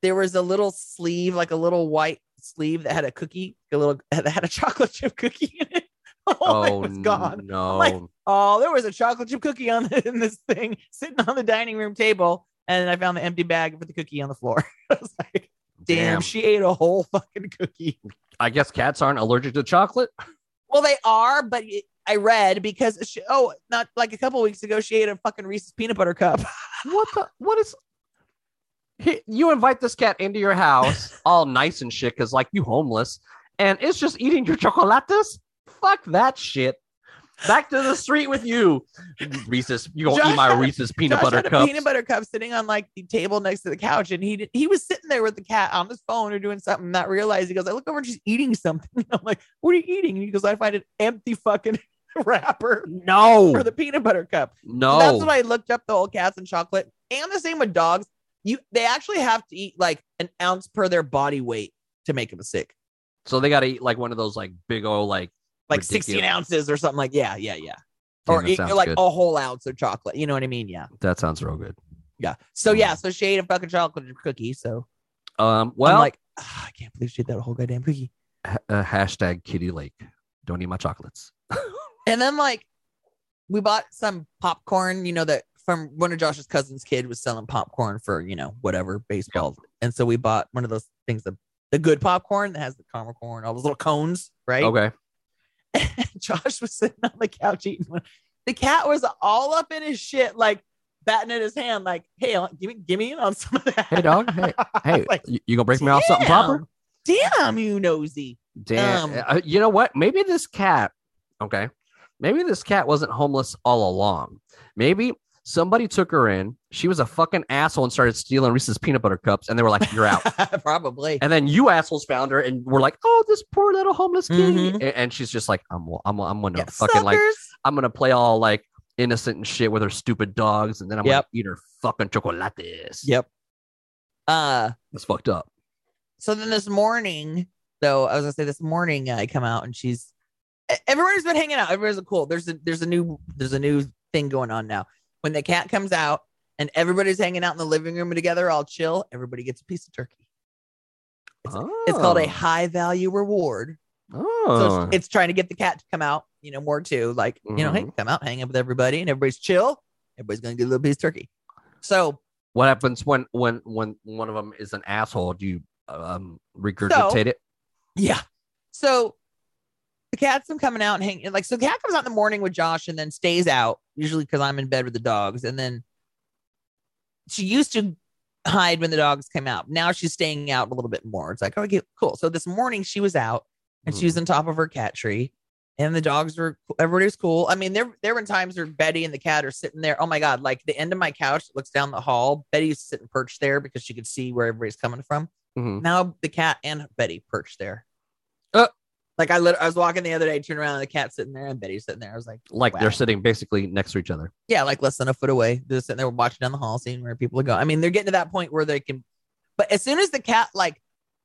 there was a little sleeve, like a little white sleeve that had a cookie, a little that had a chocolate chip cookie in it. Oh, Oh, it was gone. no. like, Oh, there was a chocolate chip cookie on in this thing sitting on the dining room table. And I found the empty bag for the cookie on the floor. I was like, damn, Damn. she ate a whole fucking cookie. I guess cats aren't allergic to chocolate. Well, they are, but it- I read because she, oh, not like a couple weeks ago, she ate a fucking Reese's peanut butter cup. What the? What is? He, you invite this cat into your house, all nice and shit, because like you homeless, and it's just eating your chocolates. Fuck that shit. Back to the street with you, Reese's. You gonna Josh eat my had a- Reese's peanut Josh butter had a cups? peanut butter cup sitting on like the table next to the couch, and he did, he was sitting there with the cat on his phone or doing something, not realizing. He goes, "I look over and she's eating something." I'm like, "What are you eating?" And he goes, "I find an empty fucking wrapper no, for the peanut butter cup." no. That's what I looked up the whole cats and chocolate, and the same with dogs. You they actually have to eat like an ounce per their body weight to make them sick, so they got to eat like one of those like big old like. Like Ridiculous. 16 ounces or something like yeah, yeah, yeah. Damn, or that eat, like good. a whole ounce of chocolate. You know what I mean? Yeah. That sounds real good. Yeah. So yeah, so she ate a fucking chocolate cookie. So Um. Well, I'm like, "Ah, I can't believe she ate that whole goddamn cookie. ha- uh, hashtag Kitty Lake. Don't eat my chocolates. And then like we bought some popcorn, you know, that from one of Josh's cousins' kid was selling popcorn for, you know, whatever, baseball. And so we bought one of those things, the the good popcorn that has the caramel corn, all those little cones, right? Okay. Josh was sitting on the couch eating one. The cat was all up in his shit, like batting at his hand, like, hey, give me give me in on some of that. Hey, dog. Hey, hey. Like, you, you gonna break me off something proper? Damn, you nosy. Damn. Um, Uh, you know what? Maybe this cat, okay, maybe this cat wasn't homeless all along. Maybe Somebody took her in. She was a fucking asshole and started stealing Reese's peanut butter cups, and they were like, "You're out." Probably. and then you assholes found her and were like, "Oh, this poor little homeless kitty," Mhm. A- and she's just like, "I'm, I'm, I'm gonna Yeah, fucking like. I'm gonna play all like innocent and shit with her stupid dogs, and then I'm Yep. gonna eat her fucking chocolates." Yep. Uh it's fucked up. so then this morning, though, I was gonna say this morning I come out and she's everybody's been hanging out. Everybody's cool. There's a there's a new there's a new thing going on now. When the cat comes out and everybody's hanging out in the living room together, all chill, everybody gets a piece of turkey. It's, it's called a high value reward. Oh, So it's, it's trying to get the cat to come out, you know, more too. Like, you know, hey, come out, hang out with everybody, and everybody's chill. Everybody's gonna get a little piece of turkey. So what happens when when when one of them is an asshole? Do you um regurgitate it? Yeah. So the cat's been coming out and hanging like so the cat comes out in the morning with Josh and then stays out, usually because I'm in bed with the dogs. And then she used to hide when the dogs came out. Now she's staying out a little bit more. It's like, okay, cool. So this morning she was out and she was on top of her cat tree. And the dogs were everybody was cool. I mean, there there were times where Betty and the cat are sitting there. Oh my god, like the end of my couch looks down the hall. Betty's sitting perched there because she could see where everybody's coming from. Mhm. Now the cat and Betty perched there. Like I lit- I was walking the other day, turned around, and the cat's sitting there, and Betty's sitting there. I was like, Like wow. they're sitting basically next to each other. yeah, like less than a foot away. They're sitting there watching down the hall, seeing where people are going. I mean, they're getting to that point where they can. But as soon as the cat like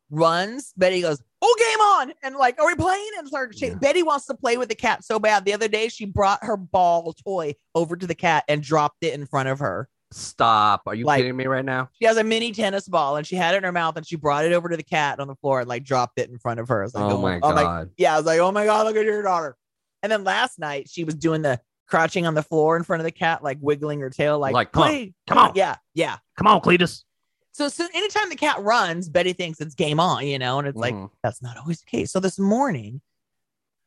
runs, Betty goes, "Oh, game on!" And like, are we playing? And start Yeah. Betty wants to play with the cat so bad. The other day, she brought her ball toy over to the cat and dropped it in front of her. Stop! Are you Like- kidding me right now? She has a mini tennis ball and she had it in her mouth and she brought it over to the cat on the floor and like dropped it in front of her. I was like, Oh my oh god! yeah, I was like, oh my god, look at your daughter. And then last night she was doing the crouching on the floor in front of the cat, like wiggling her tail, like, Like, come on, come on. yeah, yeah. Come on, Cletus. So, so anytime the cat runs, Betty thinks it's game on, you know, and it's like Mhm. that's not always the case. So this morning,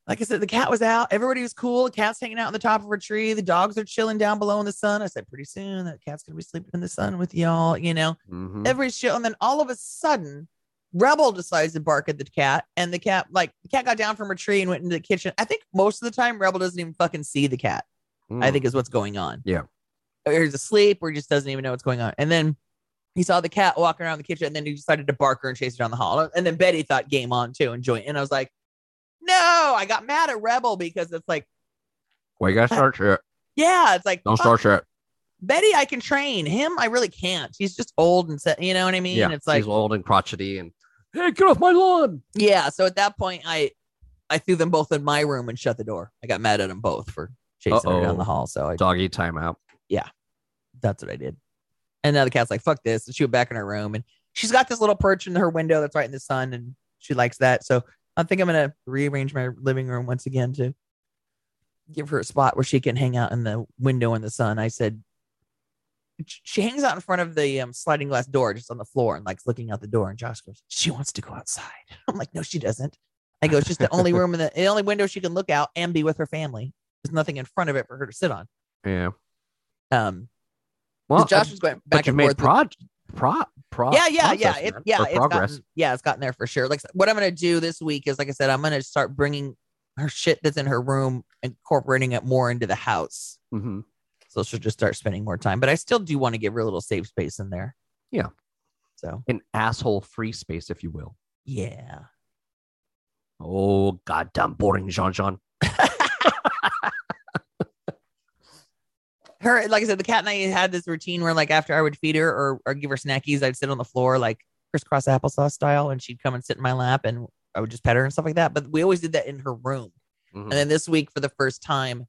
like I said, the cat was out, everybody was cool. The cat's hanging out on the top of a tree, the dogs are chilling down below in the sun. I said, pretty soon that cat's gonna be sleeping in the sun with y'all, you know. Mhm. Every show, and then all of a sudden, Rebel decides to bark at the cat, and the cat, like, the cat got down from her tree and went into the kitchen. I think most of the time, Rebel doesn't even fucking see the cat. I Mm. think is what's going on. Yeah. or he's asleep, or he just doesn't even know what's going on. And then he saw the cat walking around the kitchen, and then he decided to bark her and chase her down the hall. And then Betty thought game on too and joined. And I was like, no, I got mad at Rebel because it's like, Well, you gotta start shit. yeah, it's like Don't start shit. Betty, I can train him. I really can't. He's just old and set. You know what I mean? Yeah, it's like he's old and crotchety, and hey, get off my lawn. Yeah. So at that point, I I threw them both in my room and shut the door. I got mad at them both for chasing her Uh-oh. down the hall. So I, Doggy timeout. Yeah, that's what I did. And now the cat's like, "Fuck this!" And she went back in her room, and she's got this little perch in her window that's right in the sun, and she likes that. So I think I'm gonna rearrange my living room once again to give her a spot where she can hang out in the window in the sun. I said. She hangs out in front of the um, sliding glass door, just on the floor, and like looking out the door. And Josh goes, "She wants to go outside." I'm like, "No, she doesn't." I go, "It's just the only room in the, the only window she can look out and be with her family. There's nothing in front of it for her to sit on." Yeah. Um, Well, Josh was going back but you and made forth. with- pro, pro, yeah, yeah, yeah, it, yeah, it's progress. gotten, yeah, it's gotten there for sure. Like what I'm gonna do this week is, like I said, I'm gonna start bringing her shit that's in her room, incorporating it more into the house. Mhm. So she'll just start spending more time. But I still do want to give her a little safe space in there. Yeah. So An asshole free space, if you will. yeah. Oh, goddamn boring, Jean Jean. Her like I said, the cat and I had this routine where like after I would feed her or, or give her snackies, I'd sit on the floor like crisscross applesauce style, and she'd come and sit in my lap, and I would just pet her and stuff like that. But we always did that in her room. Mhm. And then this week, for the first time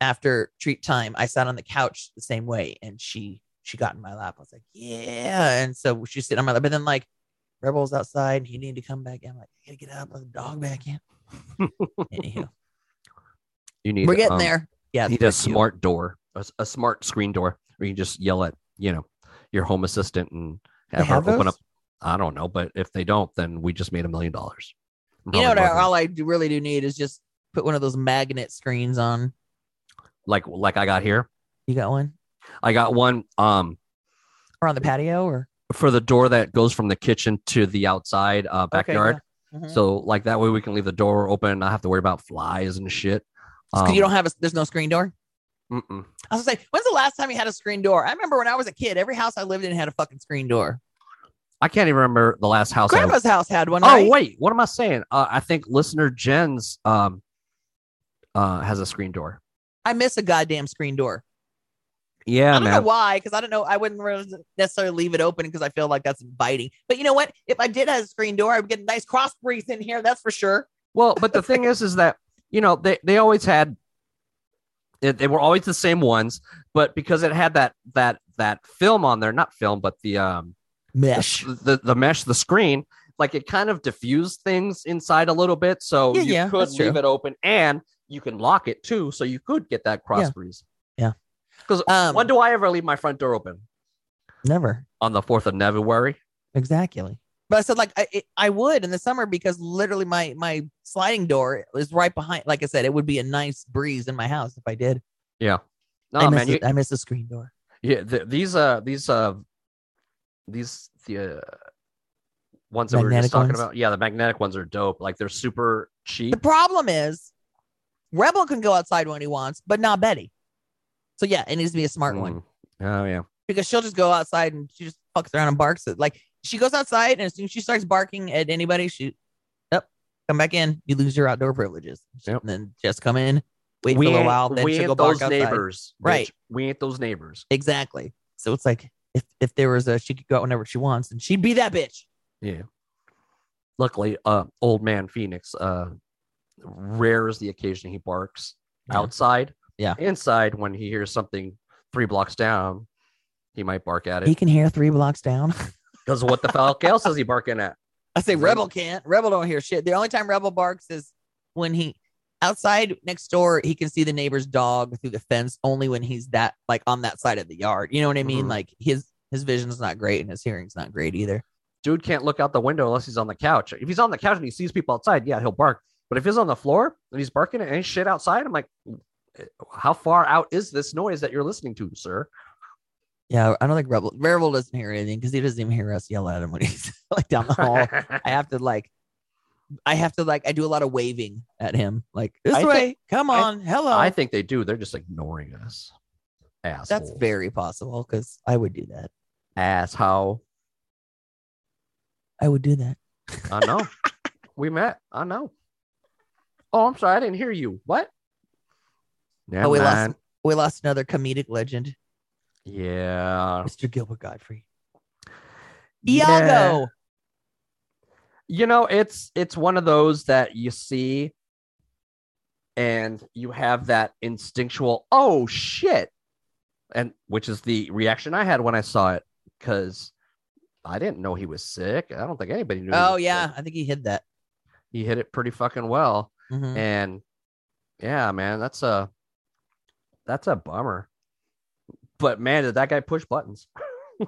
after treat time, I sat on the couch the same way, and she she got in my lap. I was like, yeah, and so she's sitting on my lap. But then like Rebel's outside, and he needed to come back in. I'm like, I gotta get up, let the dog back in. Anywho, you need. we're getting um, there. Yeah, Need a smart door, a, s- a smart screen door, where you can just yell at you know your home assistant and They have her open those? up. I don't know, but if they don't, then we just made a million dollars. You know what? I, all I really do need is just put one of those magnet screens on. like like I got here. You got one, I got one um or on the patio, or for the door that goes from the kitchen to the outside uh, backyard. Okay, yeah. Mhm. So like that way we can leave the door open and not have to worry about flies and shit. Because Um, you don't have a there's no screen door. Mm-mm. I was say, when's the last time you had a screen door? I remember when I was a kid, every house I lived in had a fucking screen door. I can't even remember the last house. I, Grandma's house had one. oh right? wait, what am I saying? Uh, I think listener Jen's um uh has a screen door. I miss a goddamn screen door. Yeah, I don't man. know why, because I don't know. I wouldn't necessarily leave it open because I feel like that's inviting. But you know what? If I did have a screen door, I would get a nice cross breeze in here. That's for sure. Well, but the thing is, is that you know they they always had it, they were always the same ones, but because it had that that that film on there, not film, but the um Mesh. the, the the mesh, the screen, like it kind of diffused things inside a little bit, so Yeah, you yeah, could leave true. it open and you can lock it too, so you could get that cross Yeah. breeze. Yeah. Because Um, when do I ever leave my front door open? Never. On the fourth of February. Exactly. But I said like I it, I would in the summer because literally my my sliding door is right behind. Like I said, it would be a nice breeze in my house if I did. Yeah. No, I miss man, you, it. I miss the screen door. Yeah, th these uh these uh these the uh, ones that we were just talking ones? about. Yeah, the magnetic ones are dope. Like they're super cheap. The problem is, Rebel can go outside when he wants, but not Betty. So yeah, it needs to be a smart one Mm. Oh yeah. because she'll just go outside and she just fucks around and barks. At, like she goes outside and as soon as she starts barking at anybody, she, yep, come back in. You lose your outdoor privileges. Yep. And then just come in, wait we for a little while, then we she'll ain't go bark those outside. neighbors. bitch. Right. We ain't those neighbors. Exactly. So it's like if if there was a she could go out whenever she wants and she'd be that bitch. Yeah. Luckily, uh old man Phoenix, uh rare is the occasion he barks Yeah. outside. Yeah. Inside when he hears something three blocks down, he might bark at it. He can hear three blocks down. Because what the fuck else is he barking at? I say Rebel- can't. Rebel don't hear shit. The only time Rebel barks is when he outside next door. He can see the neighbor's dog through the fence. Only when he's that like on that side of the yard. You know what I mean? Mhm. Like his his vision's not great and his hearing's not great either. dude can't look out the window unless he's on the couch. If he's on the couch and he sees people outside, yeah, he'll bark. But if he's on the floor and he's barking at any shit outside, I'm like, how far out is this noise that you're listening to, sir? Yeah, I don't think Rebel Rebel doesn't hear anything because he doesn't even hear us yell at him when he's like down the hall. I have to like, I have to like, I do a lot of waving at him, like this I way, think- come I- on, hello. I think they do. They're just ignoring us. Assholes. That's very possible because I would do that. asshole. I would do that. I know. we met. I know. Oh, I'm sorry. I didn't hear you. What? Yeah, Oh, we lost- We lost another comedic legend, Yeah. Mr. Gilbert Gottfried. Yeah. Iago. you know it's it's one of those that you see and you have that instinctual oh shit and which is the reaction i had when i saw it because i didn't know he was sick i don't think anybody knew Oh yeah, sick. I think he hid that. he hit it pretty fucking well Mhm. and yeah man that's a that's a bummer but man did that guy push buttons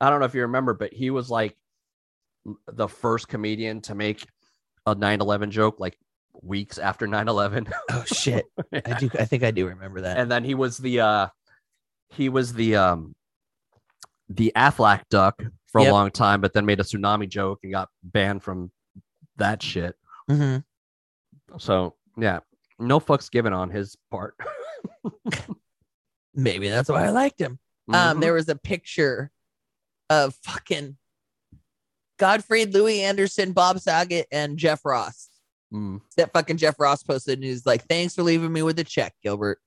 i don't know if you remember but he was like the first comedian to make a 9-11 joke like weeks after 9-11 Oh shit, I do. I think I do remember that. and then he was the uh he was the um the Aflac duck for Yep. a long time but then made a tsunami joke and got banned from that shit Mhm. So yeah, no fucks given on his part. Maybe that's why I liked him. Um, Mhm. there was a picture of fucking Gottfried, Louie Anderson, Bob Saget, and Jeff Ross. Mm. That fucking Jeff Ross posted and he's like, "Thanks for leaving me with a check, Gilbert."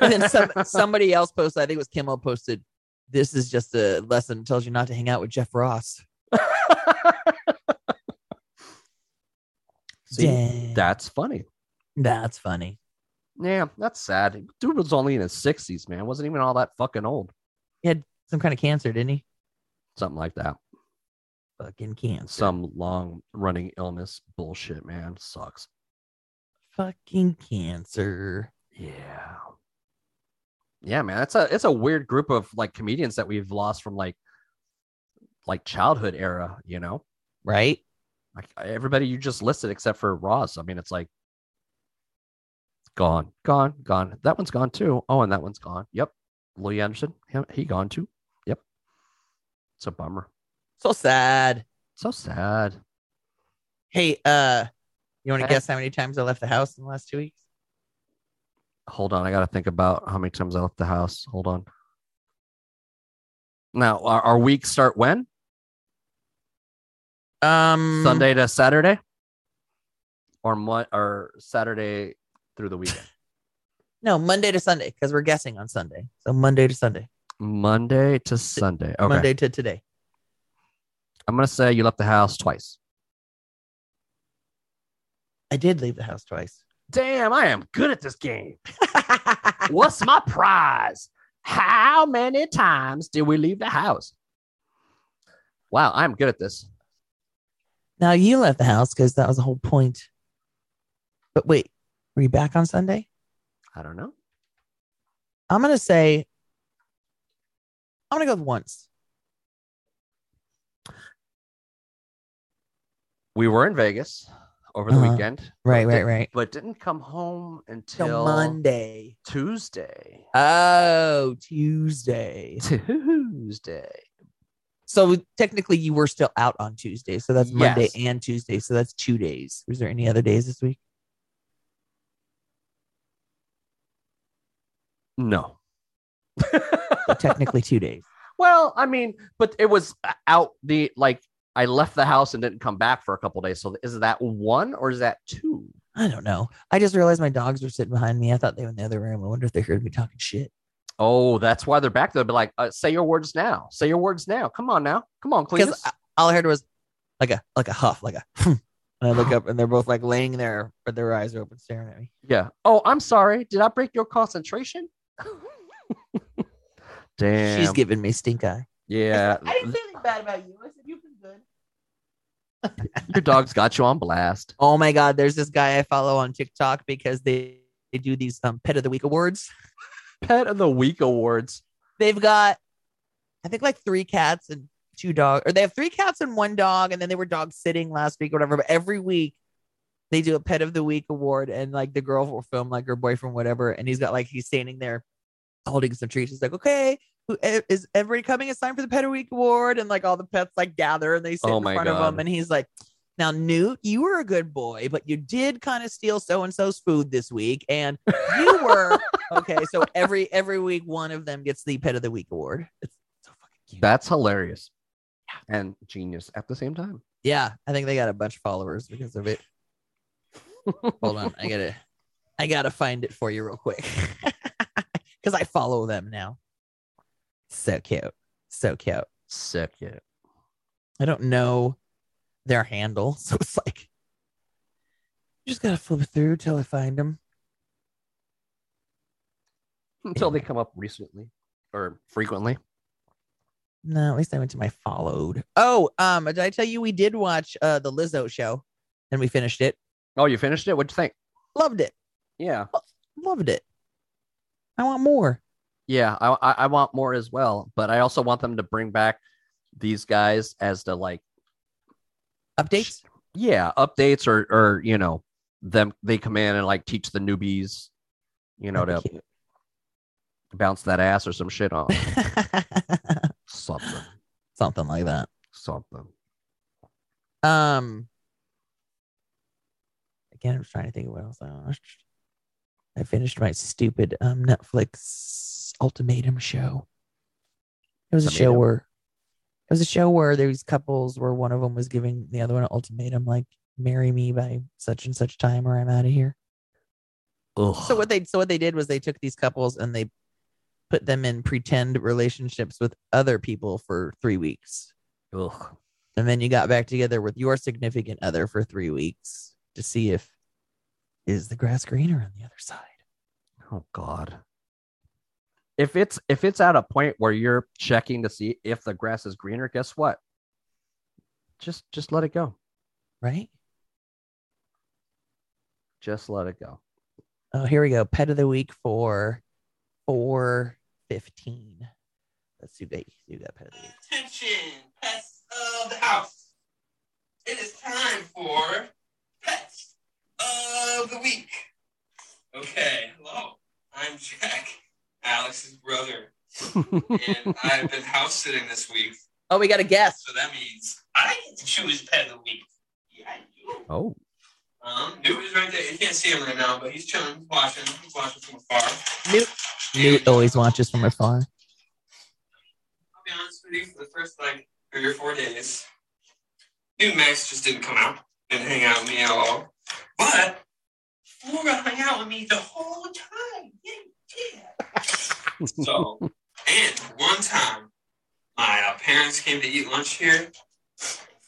And then some, somebody else posted, I think it was Kimmel posted, "This is just a lesson that tells you not to hang out with Jeff Ross." See, Dang. that's funny. That's funny. Yeah, that's sad. Dude was only in his sixties, man. Wasn't even all that fucking old. He had some kind of cancer, didn't he? Something like that. Fucking cancer. Some long running illness bullshit, man. Sucks. fucking cancer. Yeah. Yeah, man. That's a it's a weird group of like comedians that we've lost from like like childhood era, you know? Right? Like everybody you just listed except for Ross. I mean, it's like gone, gone, gone. That one's gone too. Oh, and that one's gone. Yep. Louie Anderson, him, he gone too. Yep. It's a bummer. So sad. So sad. Hey, uh, you want to Hey. guess how many times I left the house in the last two weeks? Hold on, I got to think about how many times I left the house. Hold on. Now, our, our week start when? Um, Sunday to Saturday, or what? Or Saturday through the weekend? No, Monday to Sunday because we're guessing on Sunday. So Monday to Sunday. Monday to Sunday. Okay, Monday to today. I'm gonna say you left the house twice. I did leave the house twice. Damn, I am good at this game. What's my prize? How many times did we leave the house? Wow, I'm good at this. now you left the house because that was the whole point. But wait, were you back on Sunday? I don't know. I'm gonna say I'm gonna go with once. We were in Vegas over the Uh-huh. weekend. Right, right, right. But didn't come home until Monday. Tuesday. Oh, Tuesday. Tuesday. So technically, you were still out on Tuesday. So that's Monday Yes. and Tuesday. So that's two days. Was there any other days this week? No. Technically, two days. well, I mean, but it was uh, out the like I left the house and didn't come back for a couple days. So is that one or is that two? I don't know. I just realized my dogs were sitting behind me. I thought they were in the other room. I wonder if they heard me talking shit. Oh, that's why they're back there. Be like, uh, say your words now. Say your words now. Come on now. Come on, Because Cletus. Uh, all I heard was like a like a huff, like a. Hmm. and I look up and they're both like laying there, but their eyes are open, staring at me. Yeah. Oh, I'm sorry. Did I break your concentration? Damn. She's giving me stink eye. yeah. I didn't say anything bad about you. I said you've been good. Your dog's got you on blast. Oh my god, there's this guy I follow on TikTok because they they do these um pet of the week awards. Pet of the Week awards. They've got I think like three cats and two dogs, or they have three cats and one dog, and then they were dog sitting last week or whatever. But every week they do a pet of the week award, and like the girl will film like her boyfriend, whatever, and he's got like he's standing there holding some treats. He's like, okay. who- Is everybody coming? It's time for the Pet of the Week award, and like all the pets like gather and they sit Oh in front of God. him, and he's like, "Now, Newt, you were a good boy, but you did kind of steal so and so's food this week, and you were okay." So every every week, one of them gets the Pet of the Week award. It's so fucking cute. That's hilarious. And genius at the same time. Yeah, I think they got a bunch of followers because of it. Hold on, I gotta, I gotta find it for you real quick because I follow them now. So cute, so cute. So cute. I don't know their handle, so it's like you just gotta flip through till I find them. Until they come up recently or frequently. No, at least I went to my followed. Oh, um, did I tell you we did watch uh the Lizzo show and we finished it? Oh, you finished it? What'd you think? Loved it, Yeah. loved it. I want more. Yeah. I, I, I want more as well. But I also want them to bring back these guys as the like Updates. yeah updates or or you know them they come in and like teach the newbies you know to That'd cute. bounce that ass or some shit on something Something like that. something Um. Again, I'm trying to think of what else I watched. I finished my stupid um Netflix ultimatum show. It was a show where it was a show where there was couples where one of them was giving the other one an ultimatum, like "marry me by such and such time, or I'm out of here." Ugh. So what they so what they did was they took these couples and they put them in pretend relationships with other people for three weeks. Ugh. and then you got back together with your significant other for three weeks to see if is the grass greener on the other side. oh god if it's if it's at a point where you're checking to see if the grass is greener guess what just just let it go Right? just let it go Oh, here we go. Pet of the week for four fifteen. Let's do that. Do that pet of the week. Attention, pets of the house. It is time for pets of the week. Okay, hello. I'm Jack, Alex's brother, and I've been house sitting this week, Oh, we got a guest. so that means I get to choose pet of the week. Yeah, I do. oh Um, Newt is right there. You can't see him right now, but he's chilling, he's watching. He's watching from afar. Newt, Newt always watches from afar. I'll be honest with you, for the first like three or four days, Newt Max just didn't come out and hang out with me at all. But Flora hung out with me the whole time. Yeah, yeah. so, and one time, my uh, parents came to eat lunch here.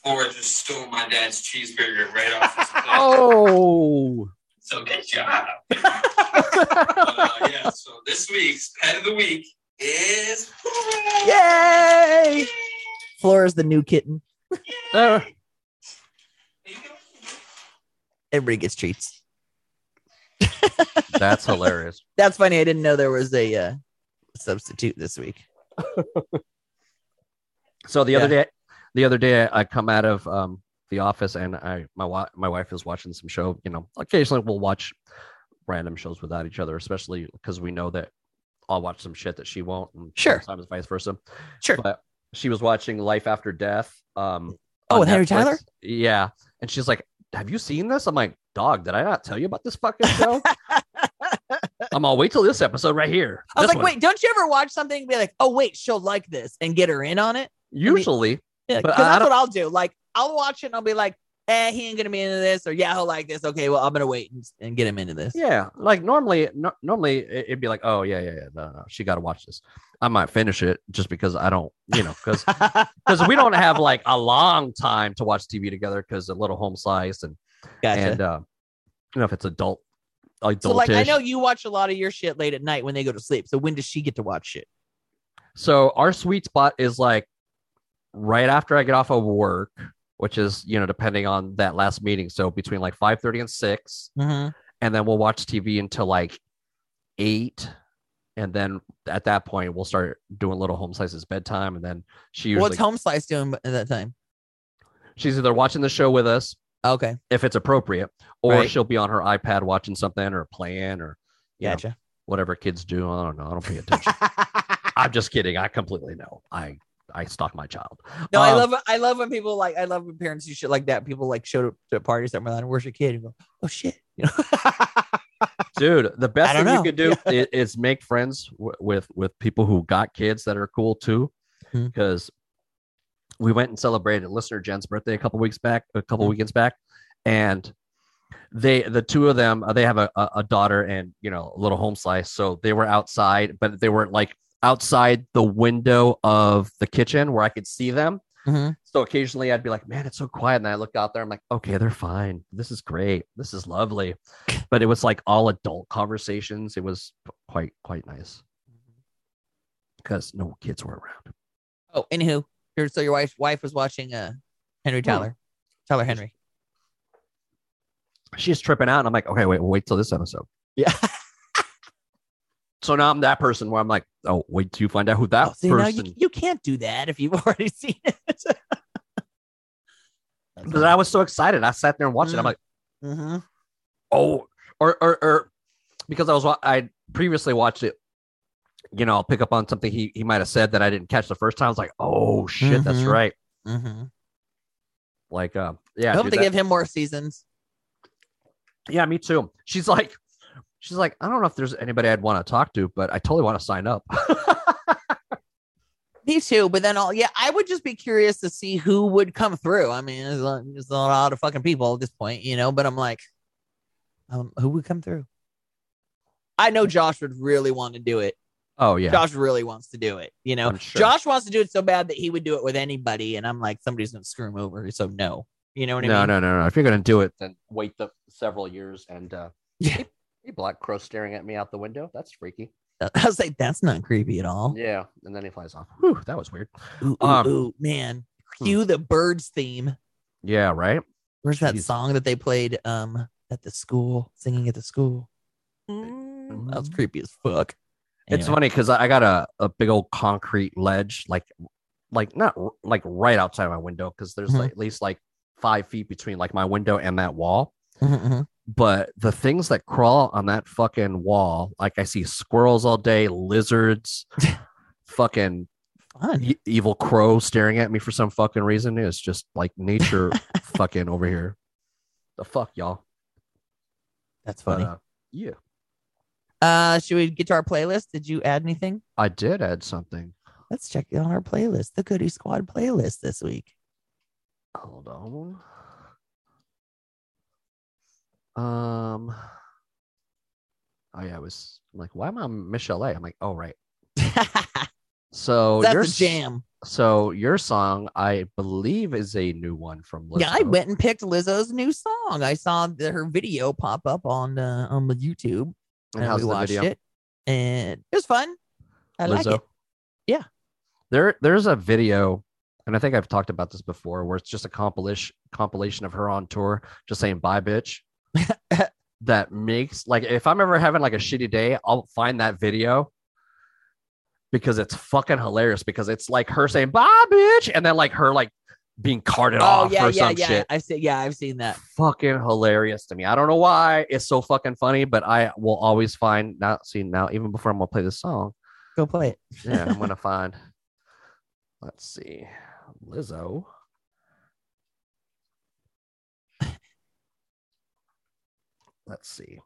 Flora just stole my dad's cheeseburger right off his plate. Oh, So good job. uh, yeah, so this week's pet of the week is Flora. Yay! Flora's the new kitten. Uh, There you go. Everybody gets treats. that's hilarious. That's funny. I didn't know there was a uh, substitute this week. So the Yeah. other day, the other day, I come out of um, the office and I my wa- my wife is watching some show. You know, occasionally we'll watch random shows without each other, especially because we know that I'll watch some shit that she won't. And Sure. sometimes vice versa. Sure. But she was watching Life After Death. Um, Oh, with Harry Tyler? Yeah, and she's like, "Have you seen this?" I'm like, "Dog, did I not tell you about this fucking show?" I'm all wait till this episode right here. I was like, one." wait, don't you ever watch something and be like, oh, wait, she'll like this and get her in on it? Usually, Yeah, But because I- I that's what I'll do. Like, I'll watch it and I'll be like, eh, he ain't gonna be into this, or yeah, he'll like this. Okay, well, I'm gonna wait and, and get him into this. Yeah, like normally, no, normally it- it'd be like, oh yeah, yeah, yeah, no, no, she got to watch this. I might finish it just because I don't, you know, because because we don't have like a long time to watch TV together because a little home slice and gotcha. and uh, you know if it's adult, adultish. so, like, I know you watch a lot of your shit late at night when they go to sleep. So, when does she get to watch shit? So our sweet spot is like right after I get off of work, which is you know depending on that last meeting. So between like five thirty and six, Mm-hmm. and then we'll watch TV until like eight, and then at that point we'll start doing little home slices bedtime, and then she usually What's Home Slice doing at that time? she's either watching the show with us Okay, if it's appropriate, or Right. she'll be on her iPad watching something or playing or know, gotcha. whatever kids do. I don't know. I don't pay attention. I'm just kidding. I completely know. I I stalk my child. No, I Um, love I love when people like I love when parents do shit like that. People like show up to parties somewhere like, where's your kid? And go, oh shit. You know? dude the best I thing you could do i- is, make friends w- with with people who got kids that are cool too Hmm. because we went and celebrated listener jen's birthday a couple weeks back a couple Hmm. weekends back and they the two of them uh, they have a, a daughter and you know a little home slice so they were outside but they weren't like outside the window of the kitchen where i could see them Mhm. so occasionally I'd be like, man, it's so quiet. And I look out there, I'm like, okay, they're fine. This is great. This is lovely. But it was like all adult conversations. It was quite, quite nice because no kids were around. Oh, anywho, so your wife wife was watching uh Henry Tyler, Tyler Henry. She's tripping out. And I'm like, okay, wait, wait till this episode. Yeah. So now I'm that person where I'm like, oh, wait till you find out who that Oh, see, person. you, you can't do that if you've already seen it. But I was so excited. I sat there and watched it. I'm Mm. like, mm-hmm. oh, or, or, or because I was, wa- I previously watched it. You know, I'll pick up on something he, he might have said that I didn't catch the first time. I was like, oh shit, that's Mhm. right. Mm-hmm. Like, uh, yeah, I hope dude, they that- give him more seasons. yeah, me too. She's like, she's like, I don't know if there's anybody I'd want to talk to, but I totally want to sign up. Me too, but then all yeah, I would just be curious to see who would come through. I mean, there's a, there's a lot of fucking people at this point, you know. But I'm like, um, who would come through? I know Josh would really want to do it. oh yeah, Josh really wants to do it. You know, sure. Josh wants to do it so bad that he would do it with anybody, and I'm like, somebody's gonna screw him over. So no, you know what I no, mean? no, no, no. If you're gonna do it, then wait the several years and uh, Yeah. Hey, hey, black crow staring at me out the window. That's freaky. I was like, that's not creepy at all. Yeah, and then he flies off. Whew, that was weird. Ooh, ooh, Um, ooh, man, hmm. cue the birds theme. Yeah, right. Where's that Jeez. song that they played um at the school, singing at the school? Mm, that was creepy as fuck. It's funny because I I got a, a big old concrete ledge, like like not like right outside my window, because there's Mhm. like at least like five feet between like my window and that wall. Mhm, mhm. But the things that crawl on that fucking wall, like I see squirrels all day, lizards, fucking Fun. e- evil crow staring at me for some fucking reason. It's just like nature fucking over here. The fuck, y'all. That's But, funny. uh, yeah, Uh, should we get to our playlist? Did you add anything? I did add something. Let's check it on our playlist, the Goody Squad playlist this week. Hold on. Um. Oh yeah, I was like, why am I on Michelle A? I'm like, oh right. So That's your a jam. So your song, I believe, is a new one from Lizzo. Yeah, I went and picked Lizzo's new song. I saw the, her video pop up on uh, on the YouTube, And how's we watched video? it, and it was fun. I like it. Yeah. There, there's a video, and I think I've talked about this before, where it's just a compilation compilation of her on tour, just saying "bye, bitch." That makes like if I'm ever having like a shitty day, I'll find that video because it's fucking hilarious. Because it's like her saying "bye, bitch," and then like her like being carted Oh off yeah, or yeah, some yeah. shit. I've seen. Yeah, I've seen that. Fucking hilarious to me. I don't know why it's so fucking funny, but I will always find now. See now, even before I'm gonna play this song, Go play it. yeah, I'm gonna find. Let's see, Lizzo. Let's see.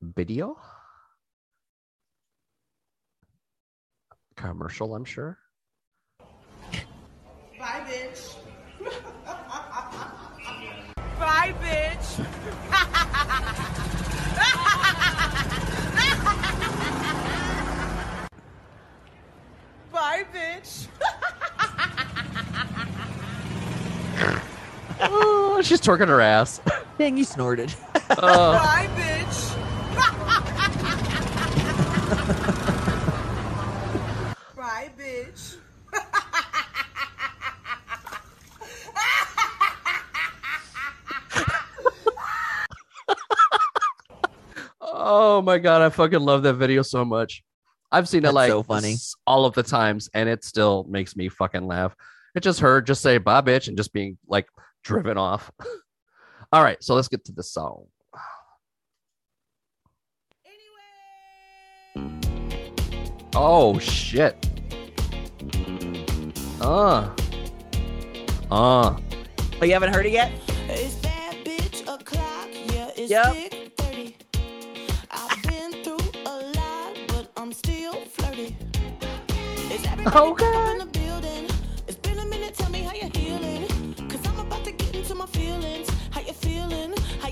Video. Commercial, I'm sure. Bye, bitch. Bye, bitch. Bye, bitch. oh, she's twerking her ass. Dang, you snorted. Oh, Bye, bitch. Bye, bitch. oh my god, I fucking love that video so much. I've seen it like so funny. all of the times, and it still makes me fucking laugh. It just her just say bye bitch and just being like driven off. all right, so let's get to the song. Oh shit. Uh. Uh. But you haven't heard it yet? It's that bitch o'clock, yeah, it's Yep. thick 30. I've been through a lot, but I'm still flirty. Is everybody Oh,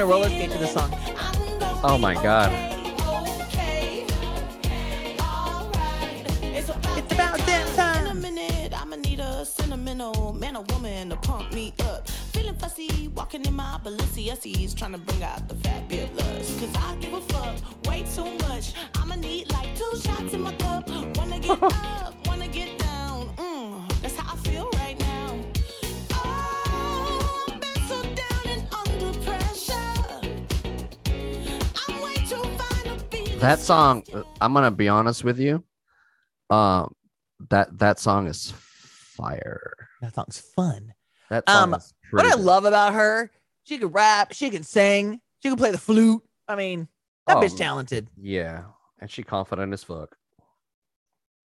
I got I want to roller skate to the song. Oh my God. It's It's about damn time. In a minute, I'ma need a sentimental man or woman to pump me up. Feeling fussy, walking in my Balenciagas, trying to bring That song, I'm gonna be honest with you. Um, that that song is fire. That song's fun. That song Um, What I love about her, she can rap, she can sing, she can play the flute. I mean, that Oh, bitch talented. Yeah, and she confident as fuck.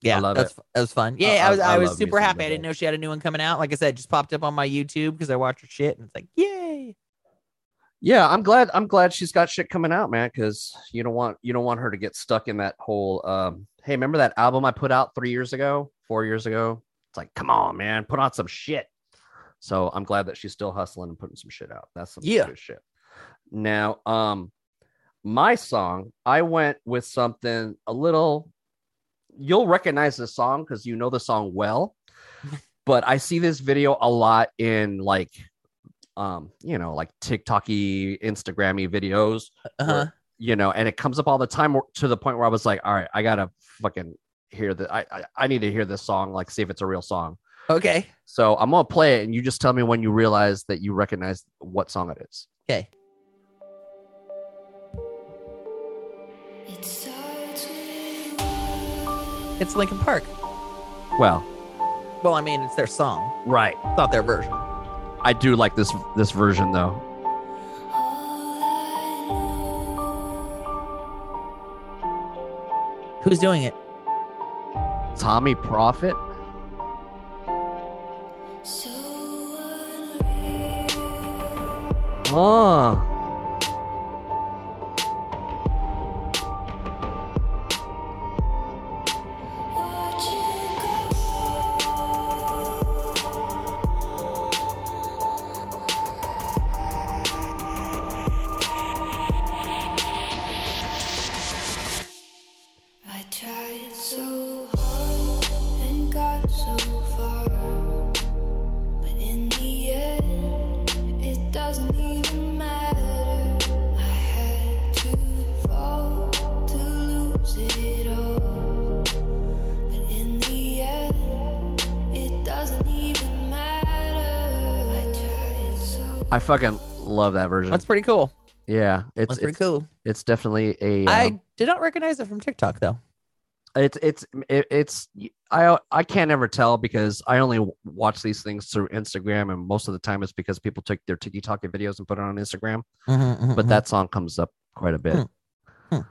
Yeah, I love that's, That was fun. Yeah, I- I, was I- I, was super happy. I didn't know she had a new one coming out. Like I said, just popped up on my YouTube because I watched her shit, and it's like, yay! Yeah, I'm glad. I'm glad she's got shit coming out, man. Because you don't want you don't want her to get stuck in that whole. um Hey, remember that album I put out three years ago, four years ago? It's like, come on, man, put on some shit. So I'm glad that she's still hustling and putting some shit out. That's some Yeah. good shit. Now, um, my song, I went with something a little. You'll recognize the song because you know the song well, but I see this video a lot in like, um, you know, like TikToky, Instagrammy videos Uh-huh. where, you know, and it comes up all the time to the point where I was like, all right, I gotta fucking hear the I, I I need to hear this song, like see if it's a real song. Okay. So I'm gonna play it, and you just tell me when you realize that you recognize what song it is. Okay. It starts It's Linkin Park. Well, Well, I mean, it's their song. right. It's not their version. I do like this this version though. all I know. Who's doing it? Tommee Profitt. So. Oh. I fucking love that version. That's pretty cool. yeah, it's That's pretty it's, cool. it's definitely a. I um, did not recognize it from TikTok though. it's it's it, it's I I can't ever tell because I only watch these things through Instagram, and most of the time it's because people took their TikTok videos and put it on Instagram. But that song comes up quite a bit. Mm-hmm. Hmm.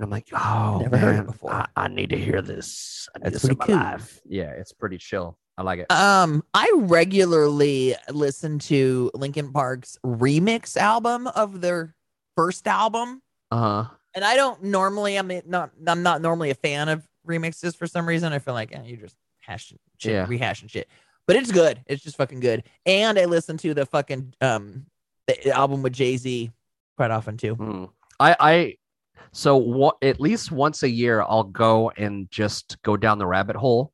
I'm like, oh, Never heard it before. I, I need to hear this. I need That's this in my cool. life. Yeah, it's pretty chill. I like it. Um, I regularly listen to Linkin Park's remix album of their first album, Uh huh. and I don't normally. I'm not. I'm not normally a fan of remixes for some reason. I feel like eh, you're just hashing shit, Yeah. rehashing shit. But it's good. It's just fucking good. And I listen to the fucking um the album with Jay Z quite often too. Mm. I I so what at least once a year I'll go and just go down the rabbit hole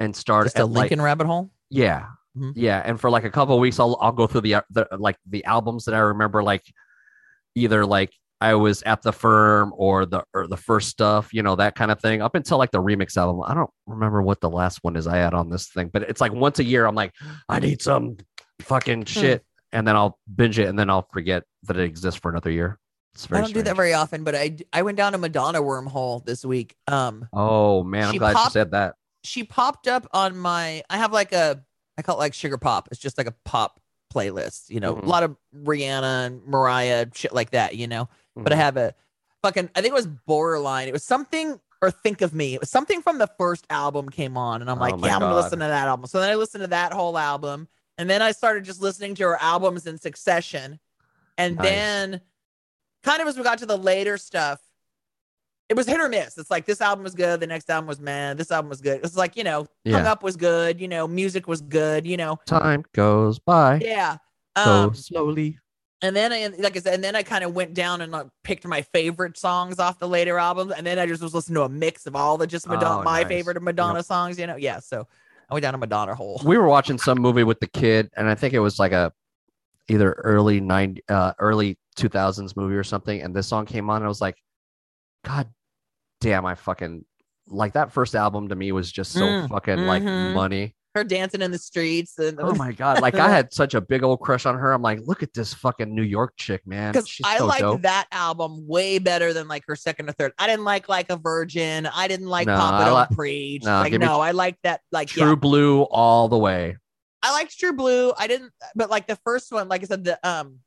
and start Just a at, like- Linkin rabbit hole. Yeah. Mhm. Yeah, and for like a couple of weeks I'll I'll go through the, the like the albums that I remember like either like I was at the firm or the or the first stuff, you know, that kind of thing. Up until like the remix album. I don't remember what the last one is I had on this thing, but it's like once a year I'm like I need some fucking shit and then I'll binge it and then I'll forget that it exists for another year. It's very I don't do that very often, but I I went down a Madonna wormhole this week. Um, Oh man, I'm glad popped- you said that. She popped up on my I have like a I call it like sugar pop. It's just like a pop playlist, you know, Mhm. a lot of Rihanna and Mariah shit like that, you know. But I Mhm. have a fucking I think it was borderline. It was something or think of me. It was something from the first album came on, and I'm Oh like, yeah, I'm gonna listen to that album. So then I listened to that whole album, and then I started just listening to her albums in succession, and Nice. then kind of as we got to the later stuff, it was hit or miss. It's like this album was good, the next album was man, this album was good. It's like you know, Hung Up was good, you know, music was good, you know, Time goes by yeah. so Um, slowly. and then I like I said, and then I kind of went down and like, picked my favorite songs off the later albums, and then I just was listening to a mix of all the just Madonna, Oh, my nice. favorite Madonna songs, you know. Yeah, so I went down a Madonna hole. we were watching some movie with the kid, and I think it was like a either early nine uh early two thousands movie or something, and this song came on, and I was like, God damn, I fucking like that first album to me was just so Mm, fucking like mhm. money. Her dancing in the streets, and Oh my god, like I had such a big old crush on her. I'm like, look at this fucking New York chick, man. because I so like dope. that album way better than like her second or third. I didn't like like a Virgin. I didn't like No, Pop It Don't li- Preach. no, like no, I like that. Like True yeah, Blue all the way. I liked True Blue. I didn't, but like the first one, like I said, the um,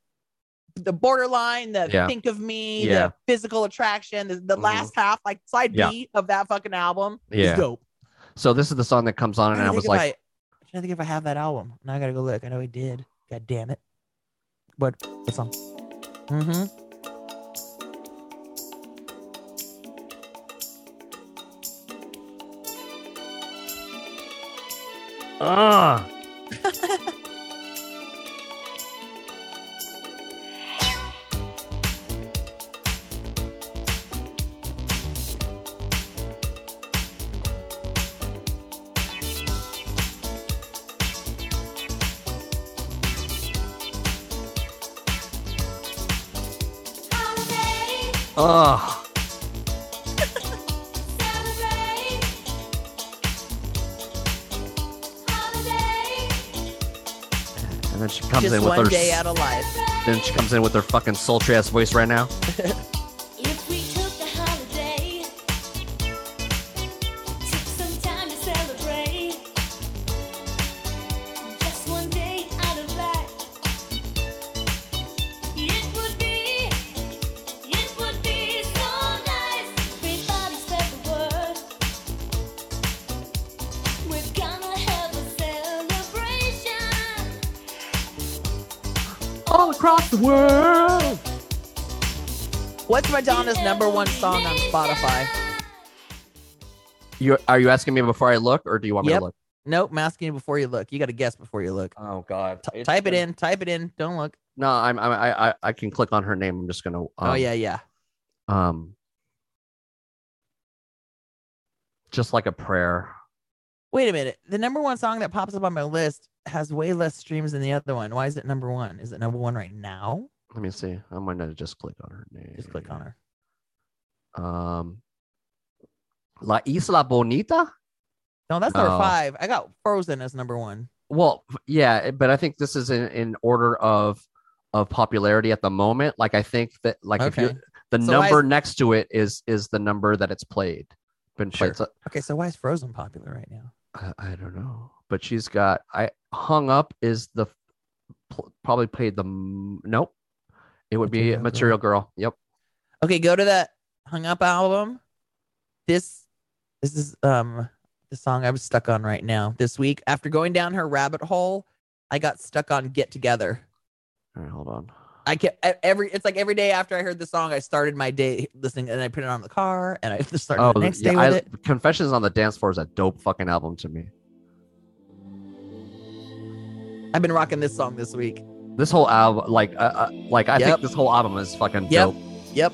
the borderline, the Yeah. think of me, Yeah. the physical attraction, the, the Mhm. last half, like side Yeah. B of that fucking album, Yeah. is dope. So this is the song that comes on, and I trying to was like, I, I'm trying to think if I have that album. Now I gotta go look. I know I did. God damn it. What? What song? Mm-hmm. ah. Ugh. And then she comes Just in with one her. day out of life. Then she comes in with her fucking sultry ass voice right now. What's Madonna's number one song on Spotify? You are you asking me before I look, or do you want me Yep. to look? Nope, I'm asking you before you look. You got to guess before you look. Oh God. T- type it in. Type it in. Don't look. No, I'm, I'm I I I can click on her name. I'm just gonna. Um, oh yeah, yeah. Um. Just like a prayer. Wait a minute. The number one song that pops up on my list has way less streams than the other one. Why is it number one? Is it number one right now? Let me see. I'm gonna just click on her name. Just click on her. Um. La Isla Bonita. No, that's number No. five. I got Frozen as number one. Well, yeah, but I think this is in, in order of of popularity at the moment. Like I think that like if you the So number is- next to it is is the number that it's played. Been played. So, Okay, so why is Frozen popular right now? I, I don't know, but she's got I hung up is the probably played the nope. It would be Material Girl. Girl. Yep. Okay, go to that Hung Up album. This this is um the song I was stuck on right now this week. After going down her rabbit hole, I got stuck on Get Together. All right, hold on. I kept every it's like every day after I heard the song, I started my day listening and I put it on the car and I just started Oh, the next yeah, day with I, it. Confessions on the Dance Floor is a dope fucking album to me. I've been rocking this song this week. This whole album, like, uh, uh, like I Yep. think this whole album is fucking Yep. dope. Yep.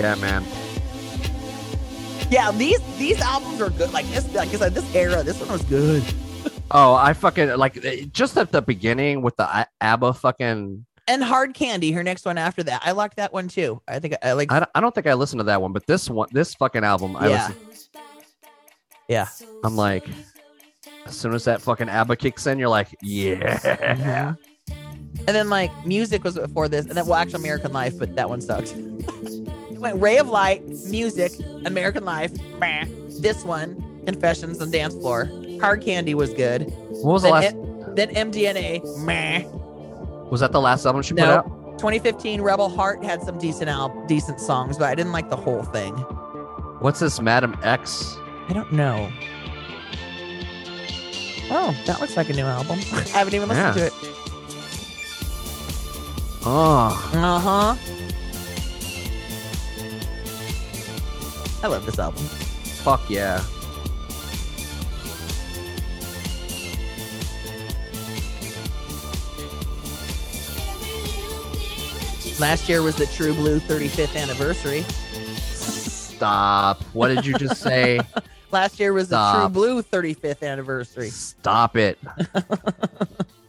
Yeah, man. Yeah, these these albums are good. Like this, like I said, this era, this one was good. Oh, I fucking like eh, just at the beginning with the ABBA fucking. And Hard Candy, her next one after that. I liked that one too. I think I like. I, don't- I don't think I listened to that one, but this one, this fucking album, I Yeah. listen, Yeah. I'm like, as soon as that fucking ABBA kicks in, you're like, yeah. And then like music was before this, and then well, actually American Life, but that one sucked. Went Ray of Light, music, American Life, meh. This one, Confessions on Dance Floor. Hard Candy was good. What was the Then, last? M- then MDNA, meh. Was that the last album she put No. out? 2015 Rebel Heart had some decent al- decent songs, but I didn't like the whole thing. What's this, Madame X? I don't know. Oh, that looks like a new album. I haven't even listened Yeah. to it. Oh, Uh huh. I love this album. fuck yeah. Last year was the True Blue 35th anniversary. Stop. What did you just say? Last year was the True Blue 35th anniversary. Stop it.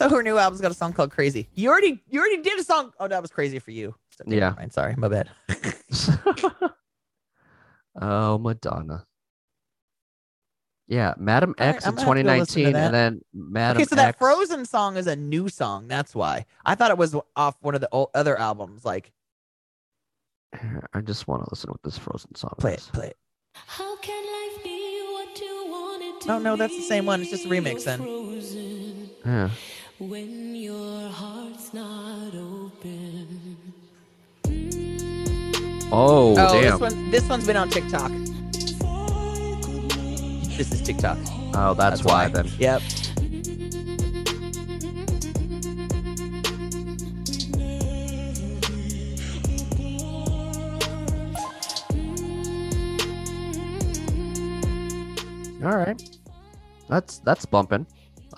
So her new album's got a song called Crazy. You already you already did a song. Oh, that was crazy for you. So, okay, Yeah. never mind. Sorry, my bad. oh, Madonna. Yeah, Madame All right, X I'm in gonna have to go listen to 2019, and then Madame okay, so that Frozen song is a new song. That's why I thought it was off one of the o- other albums. Like, I just want to listen to what this Frozen song play it, play it. How can life be what you want it to No, no, that's the same one. It's just a remix then. Yeah. When your heart's not open. Oh, Oh, damn. this one this one's been on TikTok. This is TikTok. Oh, that's, why, then. Yep. All right. That's that's bumping.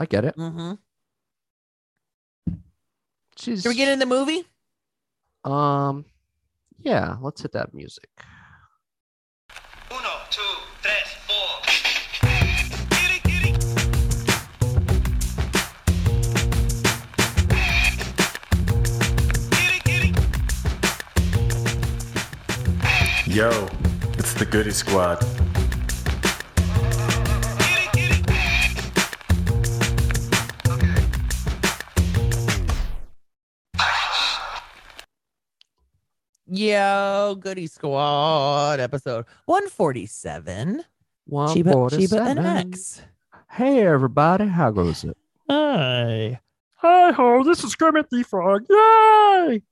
I get it. Mm-hmm. She's Should we get in the movie? um yeah, let's hit that music. Uno, two, tres, four. Get it. Yo, it's the Goody Squad. Yo, Goody Squad episode 147. One Cheeba, Cheeba and. X. Hey everybody, how goes it? Hi. Hi ho, this is Kermit the Frog. Yay!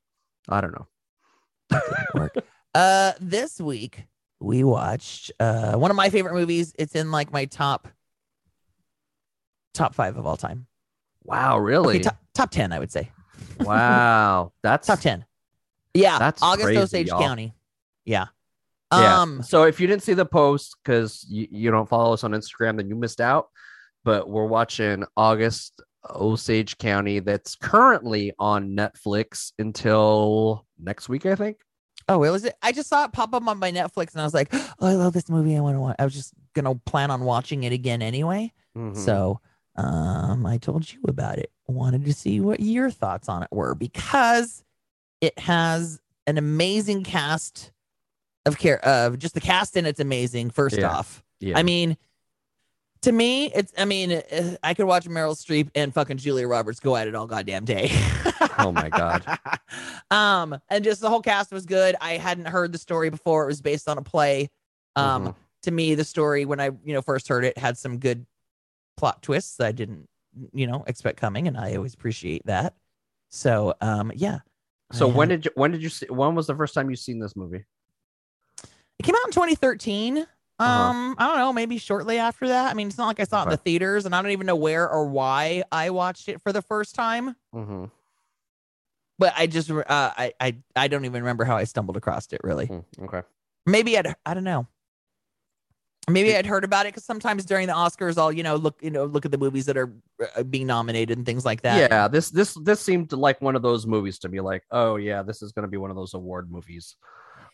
I don't know. Uh, this week we watched uh one of my favorite movies. It's in like my top top five of all time. Wow, really? Okay, top, top ten, I would say. wow. That's Top ten. Yeah, That's August crazy, Osage y'all. County. Yeah. Yeah. Um. so if you didn't see the post because you, you don't follow us on Instagram, then you missed out. But we're watching August Osage County that's currently on Netflix until next week, I think. Oh, it was. it? I just saw it pop up on my Netflix, and I was like, "Oh, I love this movie. I want to watch." I was just gonna plan on watching it again anyway. Mhm. So, um, I told you about it. Wanted to see what your thoughts on it were because it has an amazing cast of care of just the cast in it's amazing. First Yeah. off, yeah. I mean, to me, it's. I mean, uh, I could watch Meryl Streep and fucking Julia Roberts go at it all goddamn day. Oh my God. um, and just the whole cast was good. I hadn't heard the story before. It was based on a play. Um, Mhm. to me, the story when I you know first heard it had some good plot twists that I didn't you know expect coming, and I always appreciate that. So, um, yeah. So I when did you when did you see when was the first time you seen this movie? It came out in 2013. Um, Uh-huh. I don't know, maybe shortly after that. I mean, it's not like I saw it in the theaters, and I don't even know where or why I watched it for the first time. Mm-hmm. But I just, uh, I, I, I don't even remember how I stumbled across it. Really, Mm, Okay. maybe I'd, I don't know. Maybe I'd heard about it because sometimes during the Oscars, I'll you know look you know look at the movies that are uh, being nominated and things like that. Yeah, this this this seemed like one of those movies to me. Like, oh yeah, this is going to be one of those award movies.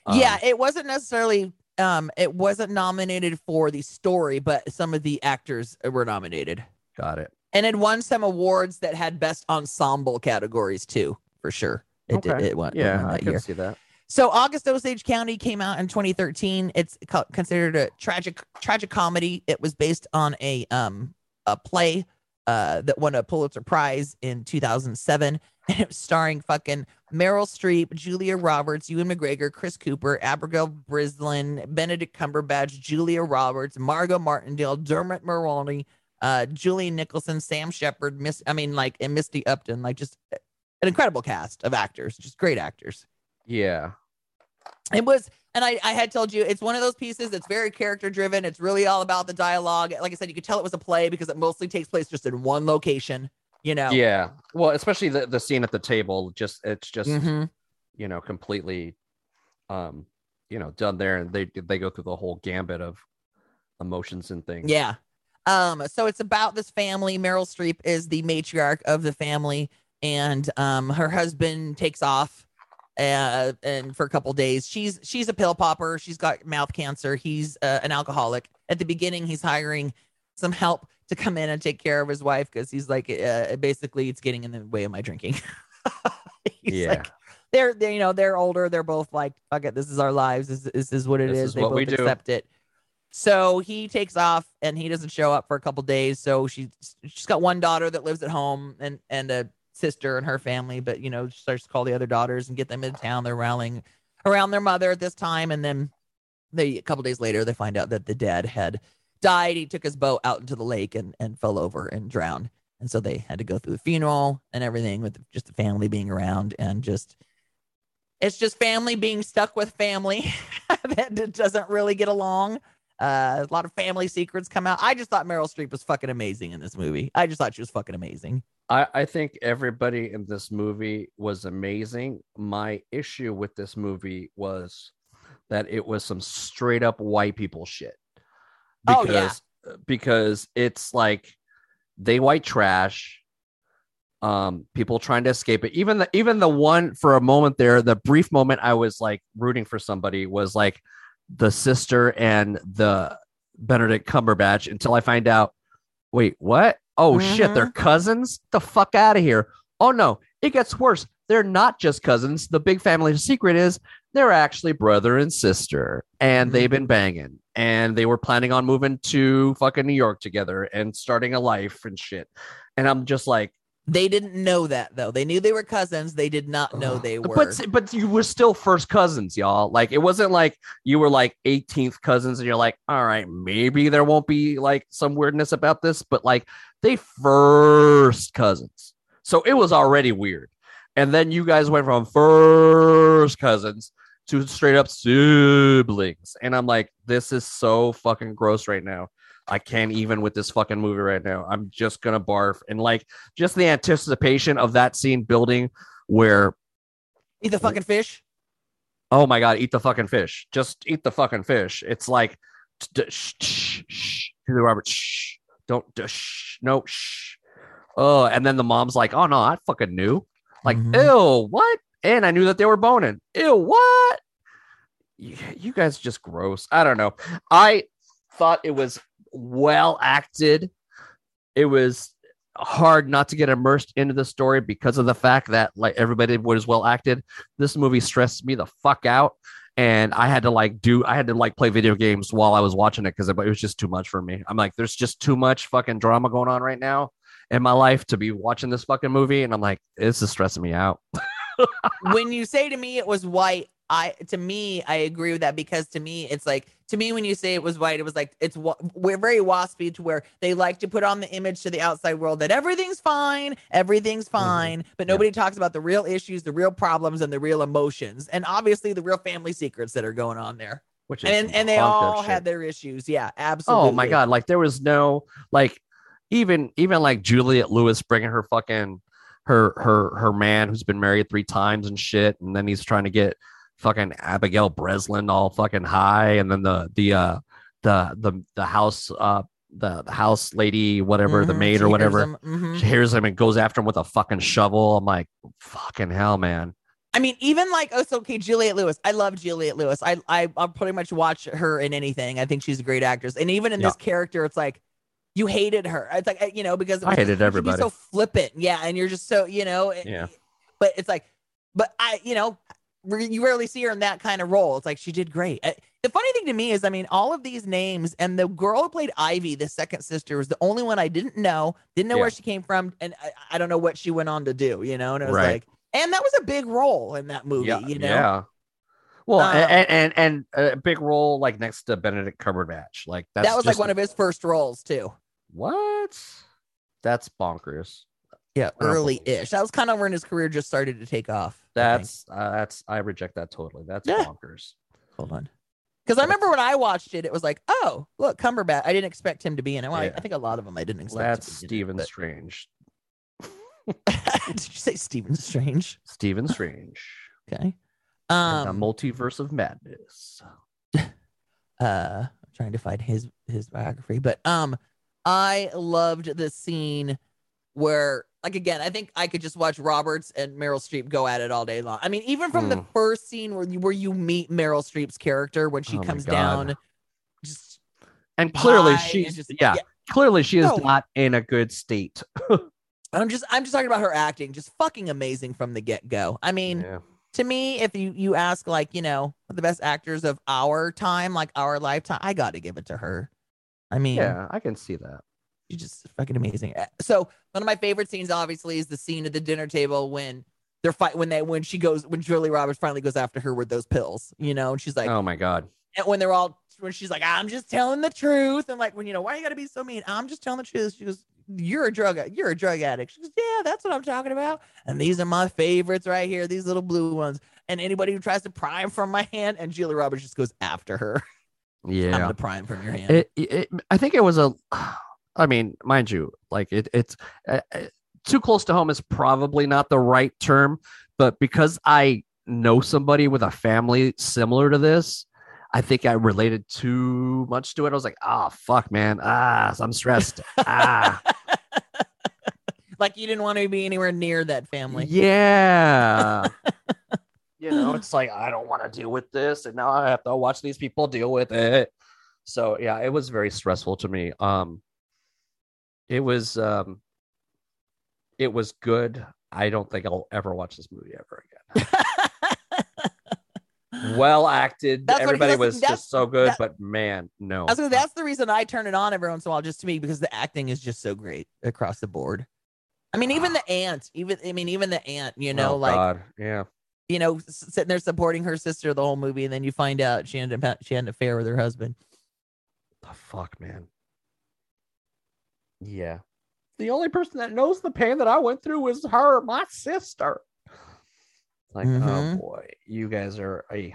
Um, yeah, it wasn't necessarily um it wasn't nominated for the story, but some of the actors were nominated. got it. And it won some awards that had best ensemble categories too, for sure. It did it won, it Yeah, won I can year. see that. So August Osage County came out in 2013. It's co- considered a tragic tragic comedy. It was based on a um a play uh that won a Pulitzer Prize in 2007 and it was starring fucking Meryl Streep, Julia Roberts, Ewan McGregor, Chris Cooper, Abigail Breslin, Benedict Cumberbatch, Julia Roberts, Margot Martindale, Dermot Mulroney, uh Julianne Nicholson, Sam Shepard, Miss I mean like and Misty Upham, like just an incredible cast of actors, just great actors Yeah. it was and I, I had told you it's one of those pieces that's very character driven it's really all about the dialogue like i said you could tell it was a play because it mostly takes place just in one location you know Yeah. Well, especially the, the scene at the table, just it's just Mhm. you know completely, um, you know, done there, and they they go through the whole gambit of emotions and things. yeah um so it's about this family meryl streep is the matriarch of the family and um her husband takes off uh and for a couple days. She's she's a pill popper. She's got mouth cancer. He's uh, an alcoholic. At the beginning he's hiring some help to come in and take care of his wife because he's like uh, basically it's getting in the way of my drinking. He's Yeah. like, they're, they're you know they're older. They're both like fuck it. This is our lives. This, this is what it This is. is they both we do. accept it. So he takes off and he doesn't show up for a couple days. So she's she's got one daughter that lives at home and and a sister and her family but you know starts to call the other daughters and get them into town. They're rallying around their mother at this time. And then they a couple days later they find out that the dad had died. He took his boat out into the lake and and fell over and drowned. And so they had to go through the funeral and everything with just the family being around and just it's just family being stuck with family that doesn't really get along uh, a lot of family secrets come out. I just thought Meryl Streep was fucking amazing in this movie. I just thought she was fucking amazing. I, I think everybody in this movie was amazing. My issue with this movie was that it was some straight up white people shit. Oh, Because yeah. because it's like they white trash um people trying to escape it even the even the one for a moment there the brief moment i was like rooting for somebody was like the sister and the benedict cumberbatch until i find out wait what? Oh shit they're mm-hmm. cousins? The fuck out of here. Oh no it gets worse. They're not just cousins. The big family secret is they're actually brother and sister and they've been banging and they were planning on moving to fucking new york together and starting a life and shit. And i'm just like They didn't know that though. They knew they were cousins. They did not know they were. But but you were still first cousins, y'all. Like it wasn't like you were like 18th cousins, and you're like, all right, maybe there won't be like some weirdness about this, but like they first cousins, so it was already weird. And then you guys went from first cousins to straight up siblings, and I'm like, this is so fucking gross right now. I can't even with this fucking movie right now. I'm just gonna barf, and like just the anticipation of that scene building where Eat the fucking fish. oh my god, eat the fucking fish. Just eat the fucking fish. It's like shh, shh, shh, Julia Roberts, shh, don't shh, no, shh. Oh, and then the mom's like, oh no, I fucking knew. Like, Mhm. ew, what? And I knew that they were boning. Ew, what? You, you guys just gross. I don't know. I thought it was well acted. It was hard not to get immersed into the story because of the fact that like everybody was well acted. This movie stressed me the fuck out. And I had to like do, I had to like play video games while I was watching it because it was just too much for me. I'm like, there's just too much fucking drama going on right now in my life to be watching this fucking movie. And I'm like, this is stressing me out. when you say to me it was white, I to me I agree with that because to me it's like to me when you say it was white, it was like it's we're very waspy to where they like to put on the image to the outside world that everything's fine, everything's fine, but Mm-hmm. Yeah. nobody talks about the real issues, the real problems, and the real emotions, and obviously the real family secrets that are going on there. Which is And and they all had their issues. Yeah, absolutely. Oh my god! Like there was no like even even like Juliette Lewis bringing her fucking her her her man who's been married three times and shit, and then he's trying to get fucking Abigail Breslin all fucking high, and then the the uh the the the house uh the, the house lady whatever the Mhm, maid she or whatever mhm. she hears him and goes after him with a fucking shovel. I'm like fucking hell, man. I mean, even like oh, so okay, Juliette Lewis. I love Juliette Lewis. I I I'll pretty much watch her in anything. I think she's a great actress. And even in Yeah. this character, it's like you hated her. It's like you know because I hated she could be everybody. So flippant, yeah. And you're just so you know, it- Yeah. But it's like, but I you know, you rarely see her in that kind of role. It's like she did great. Uh, The funny thing to me is, I mean, all of these names and the girl who played Ivy, the second sister, was the only one I didn't know. Didn't know Yeah. where she came from, and I, I don't know what she went on to do. You know, and it was Right. like, and that was a big role in that movie. Yeah, you know. yeah. Well, Um, and, and and a big role like next to Benedict Cumberbatch, like that's that was like one of his first roles too. What? That's bonkers. Yeah, early-ish. That was kind of when his career just started to take off. I think. That's uh, that's I reject that totally. That's Yeah. bonkers. hold on. Because I remember when I watched it, it was like, oh, look, Cumberbatch. I didn't expect him to be in it. Well, I, Yeah. I think a lot of them I didn't expect. That's to be in it, Stephen but- Strange. Did you say Stephen Strange? Stephen Strange. Okay. and the Um. multiverse of madness. uh I'm trying to find his his biography but um i loved the scene where like again i think i could just watch roberts and meryl streep go at it all day long i mean even from the Hmm. first scene where you where you meet meryl streep's character when she Oh comes down just And clearly she's just- yeah, clearly she is No. not in a good state. i'm just i'm just talking about her acting just fucking amazing from the get-go i mean Yeah. to me, if you you ask like you know the best actors of our time, like our lifetime, I got to give it to her. I mean, yeah, I can see that. She's just fucking amazing. Uh, So one of my favorite scenes, obviously, is the scene at the dinner table when they're fight when they when she goes when Julie Roberts finally goes after her with those pills, you know, and she's like, oh my god. and when they're all when she's like, I'm just telling the truth, and like when you know why you got to be so mean, I'm just telling the truth. She goes, you're a drug you're a drug addict. She goes, yeah, that's what I'm talking about. And these are my favorites right here, these little blue ones. And anybody who tries to pry 'em from my hand, and Julie Roberts just goes after her. Yeah, I'm gonna pry from your hand. It, it- I think it was a I mean, mind you, like it it's uh, uh, too close to home is probably not the right term, but because I know somebody with a family similar to this, I think I related too much to it. I was like, ah, fuck, man. Ah, I'm stressed. ah, like you didn't want to be anywhere near that family. yeah. you know, it's like I don't want to deal with this, and now I have to watch these people deal with it. So yeah, it was very stressful to me. Um, it was um, it was good. I don't think I'll ever watch this movie ever again. well acted. That's Everybody was just so good, that- but man, no. I was gonna, that's the reason I turn it on every once in a while, just to me, because the acting is just so great across the board. I mean, even the aunt, even I mean, even the aunt, you know, Oh, like God. yeah. you know, sitting there supporting her sister the whole movie, and then you find out she ended up she had an affair with her husband. The fuck, man. Yeah. The only person that knows the pain that I went through is her, my sister. Like, oh Mhm. boy, you guys are a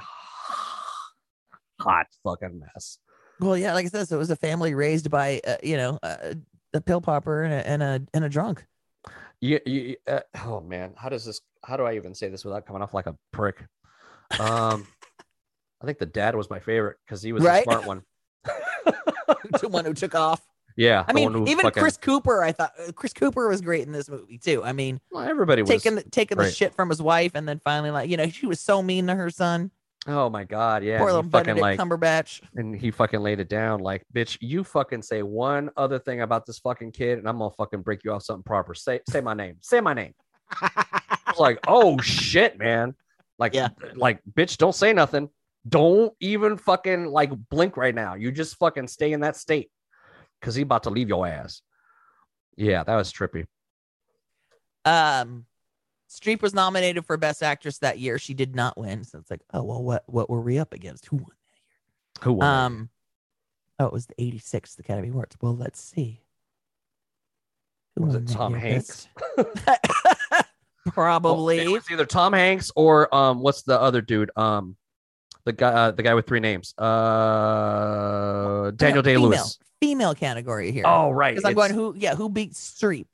hot fucking mess. Well, yeah, like I said, so it was a family raised by, uh, you know, uh, a pill popper and a and a and a drunk. You, you, uh, oh man, how does this? How do I even say this without coming off like a prick? Um, I think the dad was my favorite because he was Right? the smart one. the one who took off. Yeah, I mean, even fucking- Chris Cooper, I thought uh, Chris Cooper was great in this movie too. I mean, well, everybody was taking the, taking the shit from his wife, and then finally, like, you know, she was so mean to her son. Oh my god, yeah, Poor little fucking Benedict like Cumberbatch. and he fucking laid it down like bitch you fucking say one other thing about this fucking kid and i'm gonna fucking break you off something proper say say my name say my name i was like oh shit man like Yeah. like bitch don't say nothing don't even fucking like blink right now you just fucking stay in that state because he about to leave your ass yeah that was trippy Um, Streep was nominated for Best Actress that year. She did not win. So it's like, oh well, what what were we up against? Who won? That year? Who won Um, oh, it was the 86th Academy Awards. Well, let's see. Who Was it Tom? Hanks? Best- Well, Probably. it was either tom hanks or um what's the other dude um the guy uh, the guy with three names uh daniel day lewis female category here. Oh right. because I'm going who? Yeah, who beat Streep?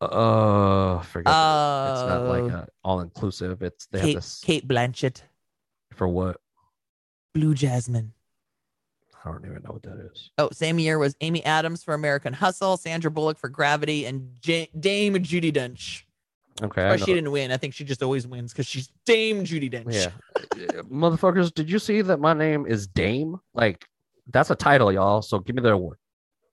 Uh, forget. the- it's not like Uh, uh, all inclusive. It's they Kate, have this Cate Blanchett, for what? Blue Jasmine. I don't even know what that is. Oh, same year was Amy Adams for American Hustle, Sandra Bullock for Gravity, and J- Dame Judi Dench. Okay. She didn't win. I think she just always wins because she's Dame Judi Dench. Yeah, motherfuckers. Did you see that my name is Dame? Like that's a title, y'all. So give me the award.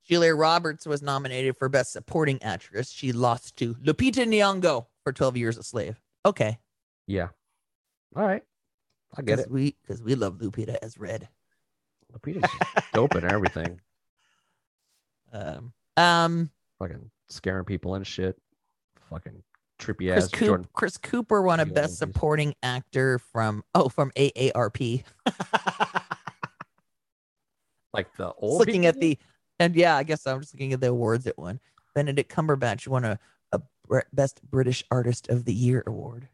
Julia Roberts was nominated for Best Supporting Actress. She lost to Lupita Nyong'o for 12 Years a Slave. Okay. Yeah. All right. I get it. we, because we love Lupita as Red. Lupita's dope and everything. Um, um, Fucking scaring people and shit. Fucking trippy Chris, ass Coop, Jordan. Chris Cooper won a Best. Supporting Actor from, oh, from AARP. Like the old. looking at the, and yeah, I guess I'm just looking at the awards it won. Benedict Cumberbatch won a, a Best British Artist of the Year award.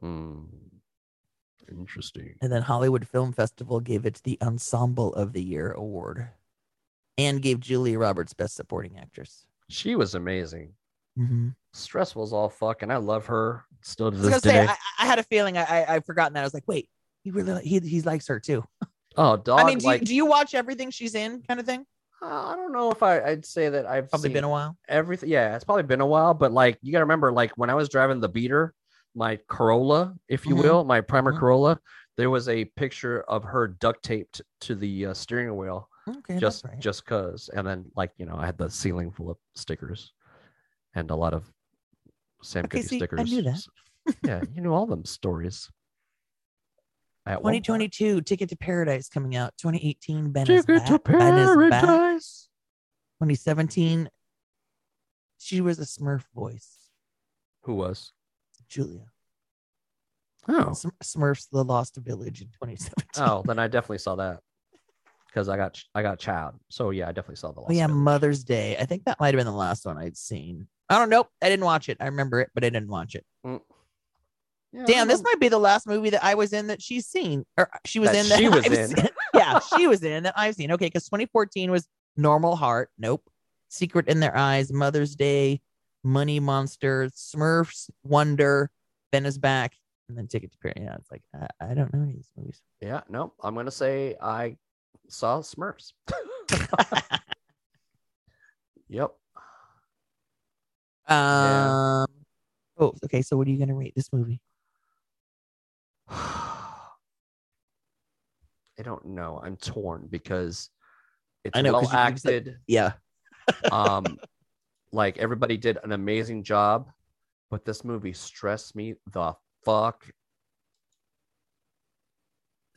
Hmm. Interesting. And then Hollywood Film Festival gave it the Ensemble of the Year award and gave Julia Roberts Best Supporting Actress. She was amazing. Mm-hmm. Stressful as all fuck, and I love her still to I was this gonna say. I, I had a feeling I, I I've forgotten that. I was like, wait, he really he he likes her too. oh, dog. I mean, do, like, you, do you watch everything she's in, kind of thing? uh, I don't know if I, I'd say that I've Probably been a while. everything. Yeah, it's probably been a while, but like you gotta remember, like when I was driving the beater, my Corolla, if you Mhm. will, my primer Mhm. Corolla, there was a picture of her duct taped to the uh, steering wheel, Okay, just right. just cause. And then like you know, I had the ceiling full of stickers, and a lot of Sam Okay, Goody see, I stickers. knew that. yeah, you know all them stories. At 2022 Ticket to Paradise coming out. 2018 Ben is Ticket to back. Back. paradise. 2017 she was a Smurf voice. Who was? Julia. Oh, Smurfs The Lost Village in 2017. oh, then I definitely saw that because I got I got child. So yeah, I definitely saw the. Oh yeah, Village. Mother's Day. I think that might have been the last one I'd seen. I don't know. I didn't watch it. I remember it, but I didn't watch it. Mm. Yeah, Damn, this might be the last movie that I was in that she's seen, or she was That in that she was I've in. seen. yeah, she was in that I've seen. Okay, because 2014 was Normal Heart. Nope. Secret in Their Eyes, Mother's Day, Money Monster, Smurfs, Wonder, Ben is back, and then Ticket to Paradise. Yeah, it's like I, I don't know any of these movies. Yeah, no, I'm gonna say I saw Smurfs. yep. Yeah. Um. Oh, okay. So, what are you gonna rate this movie? I don't know. I'm torn because it's I know, 'cause well you- you said- acted. Yeah. um, like everybody did an amazing job, but this movie stressed me the fuck.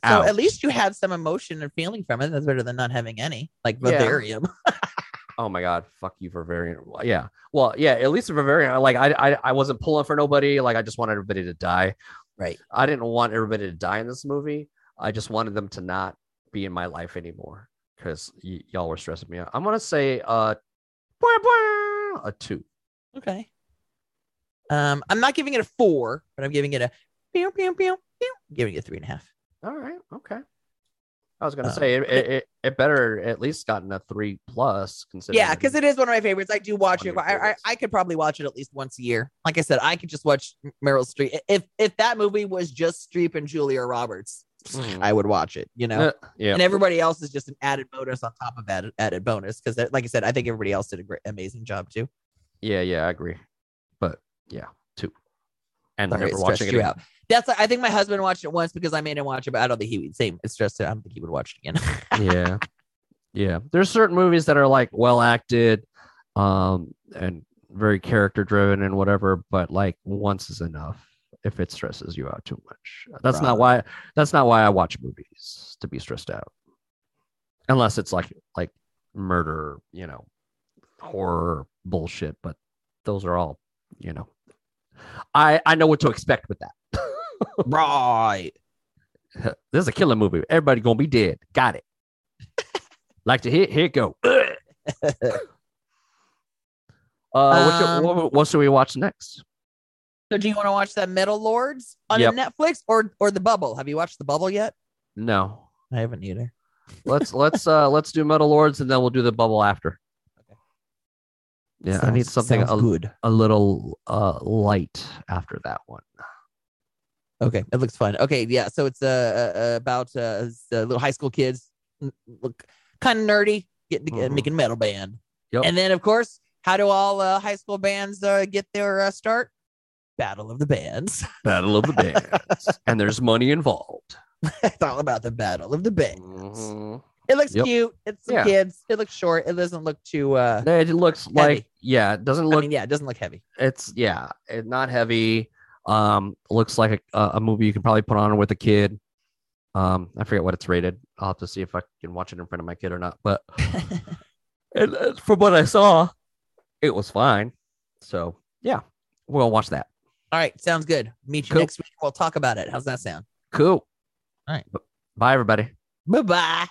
So out. at least you had some emotion and feeling from it. That's better than not having any, like Yeah. Oh my god, fuck you, Bavarian. Yeah, well, yeah. At least Bavarian, like I, I, I wasn't pulling for nobody. Like I just wanted everybody to die. Right. I didn't want everybody to die in this movie. I just wanted them to not be in my life anymore because y- y'all were stressing me out. I'm gonna say uh, a two. Okay. Um, I'm not giving it a four, but I'm giving it a pew pew pew pew. Giving it a three and a half. All right. Okay. I was gonna Uh, say it, it, it, it better at least gotten a three plus. Considering Yeah, because it is one of my favorites. I do watch it. I, I. I could probably watch it at least once a year. Like I said, I could just watch Meryl Streep. If if that movie was just Streep and Julia Roberts, Mhm. I would watch it. You know. Uh, yeah. And everybody else is just an added bonus on top of added added bonus because, like I said, I think everybody else did a great, amazing job too. Yeah, yeah, I agree. But yeah, two. And Sorry, never watching stressed it out. That's I think my husband watched it once because I made him watch it, but I don't think he would same. It's just I don't think he would watch it again. yeah. Yeah. There's certain movies that are like well acted, um, and very character driven and whatever, but like once is enough if it stresses you out too much. That's not why that's not why I watch movies to be stressed out. Unless it's like like murder, you know, horror bullshit, but those are all, you know. I I know what to expect with that. right. this is a killer movie. Everybody gonna be dead. Got it. like to hit, here it go. uh, what, Um, you, what, what should we watch next? So do you want to watch that Metal Lords on Yep. Netflix or or The Bubble? Have you watched The Bubble yet? No, I haven't either. let's let's uh let's do Metal Lords and then we'll do the bubble after. Yeah, I need something a, good. a little uh light after that one. Okay, it looks fun. Okay, yeah. So it's uh, uh about uh uh, little high school kids look kind of nerdy, getting Mhm. making a metal band. Yep. And then of course, how do all uh, high school bands uh, get their uh, start? Battle of the Bands. Battle of the Bands, and there's money involved. it's all about the Battle of the Bands. Mhm. It looks Yep. cute. It's some Yeah. kids. It looks short. It doesn't look too. uh It looks like yeah, it doesn't look. I mean, yeah, it doesn't look heavy. it's yeah, it's not heavy. Um, looks like a, a movie you can probably put on with a kid. Um, I forget what it's rated. I'll have to see if I can watch it in front of my kid or not. But and, uh, from what I saw, it was fine. So yeah, we'll watch that. All right, sounds good. Meet you Cool. next week. We'll talk about it. How's that sound? Cool. All right. Bye, everybody. Bye bye.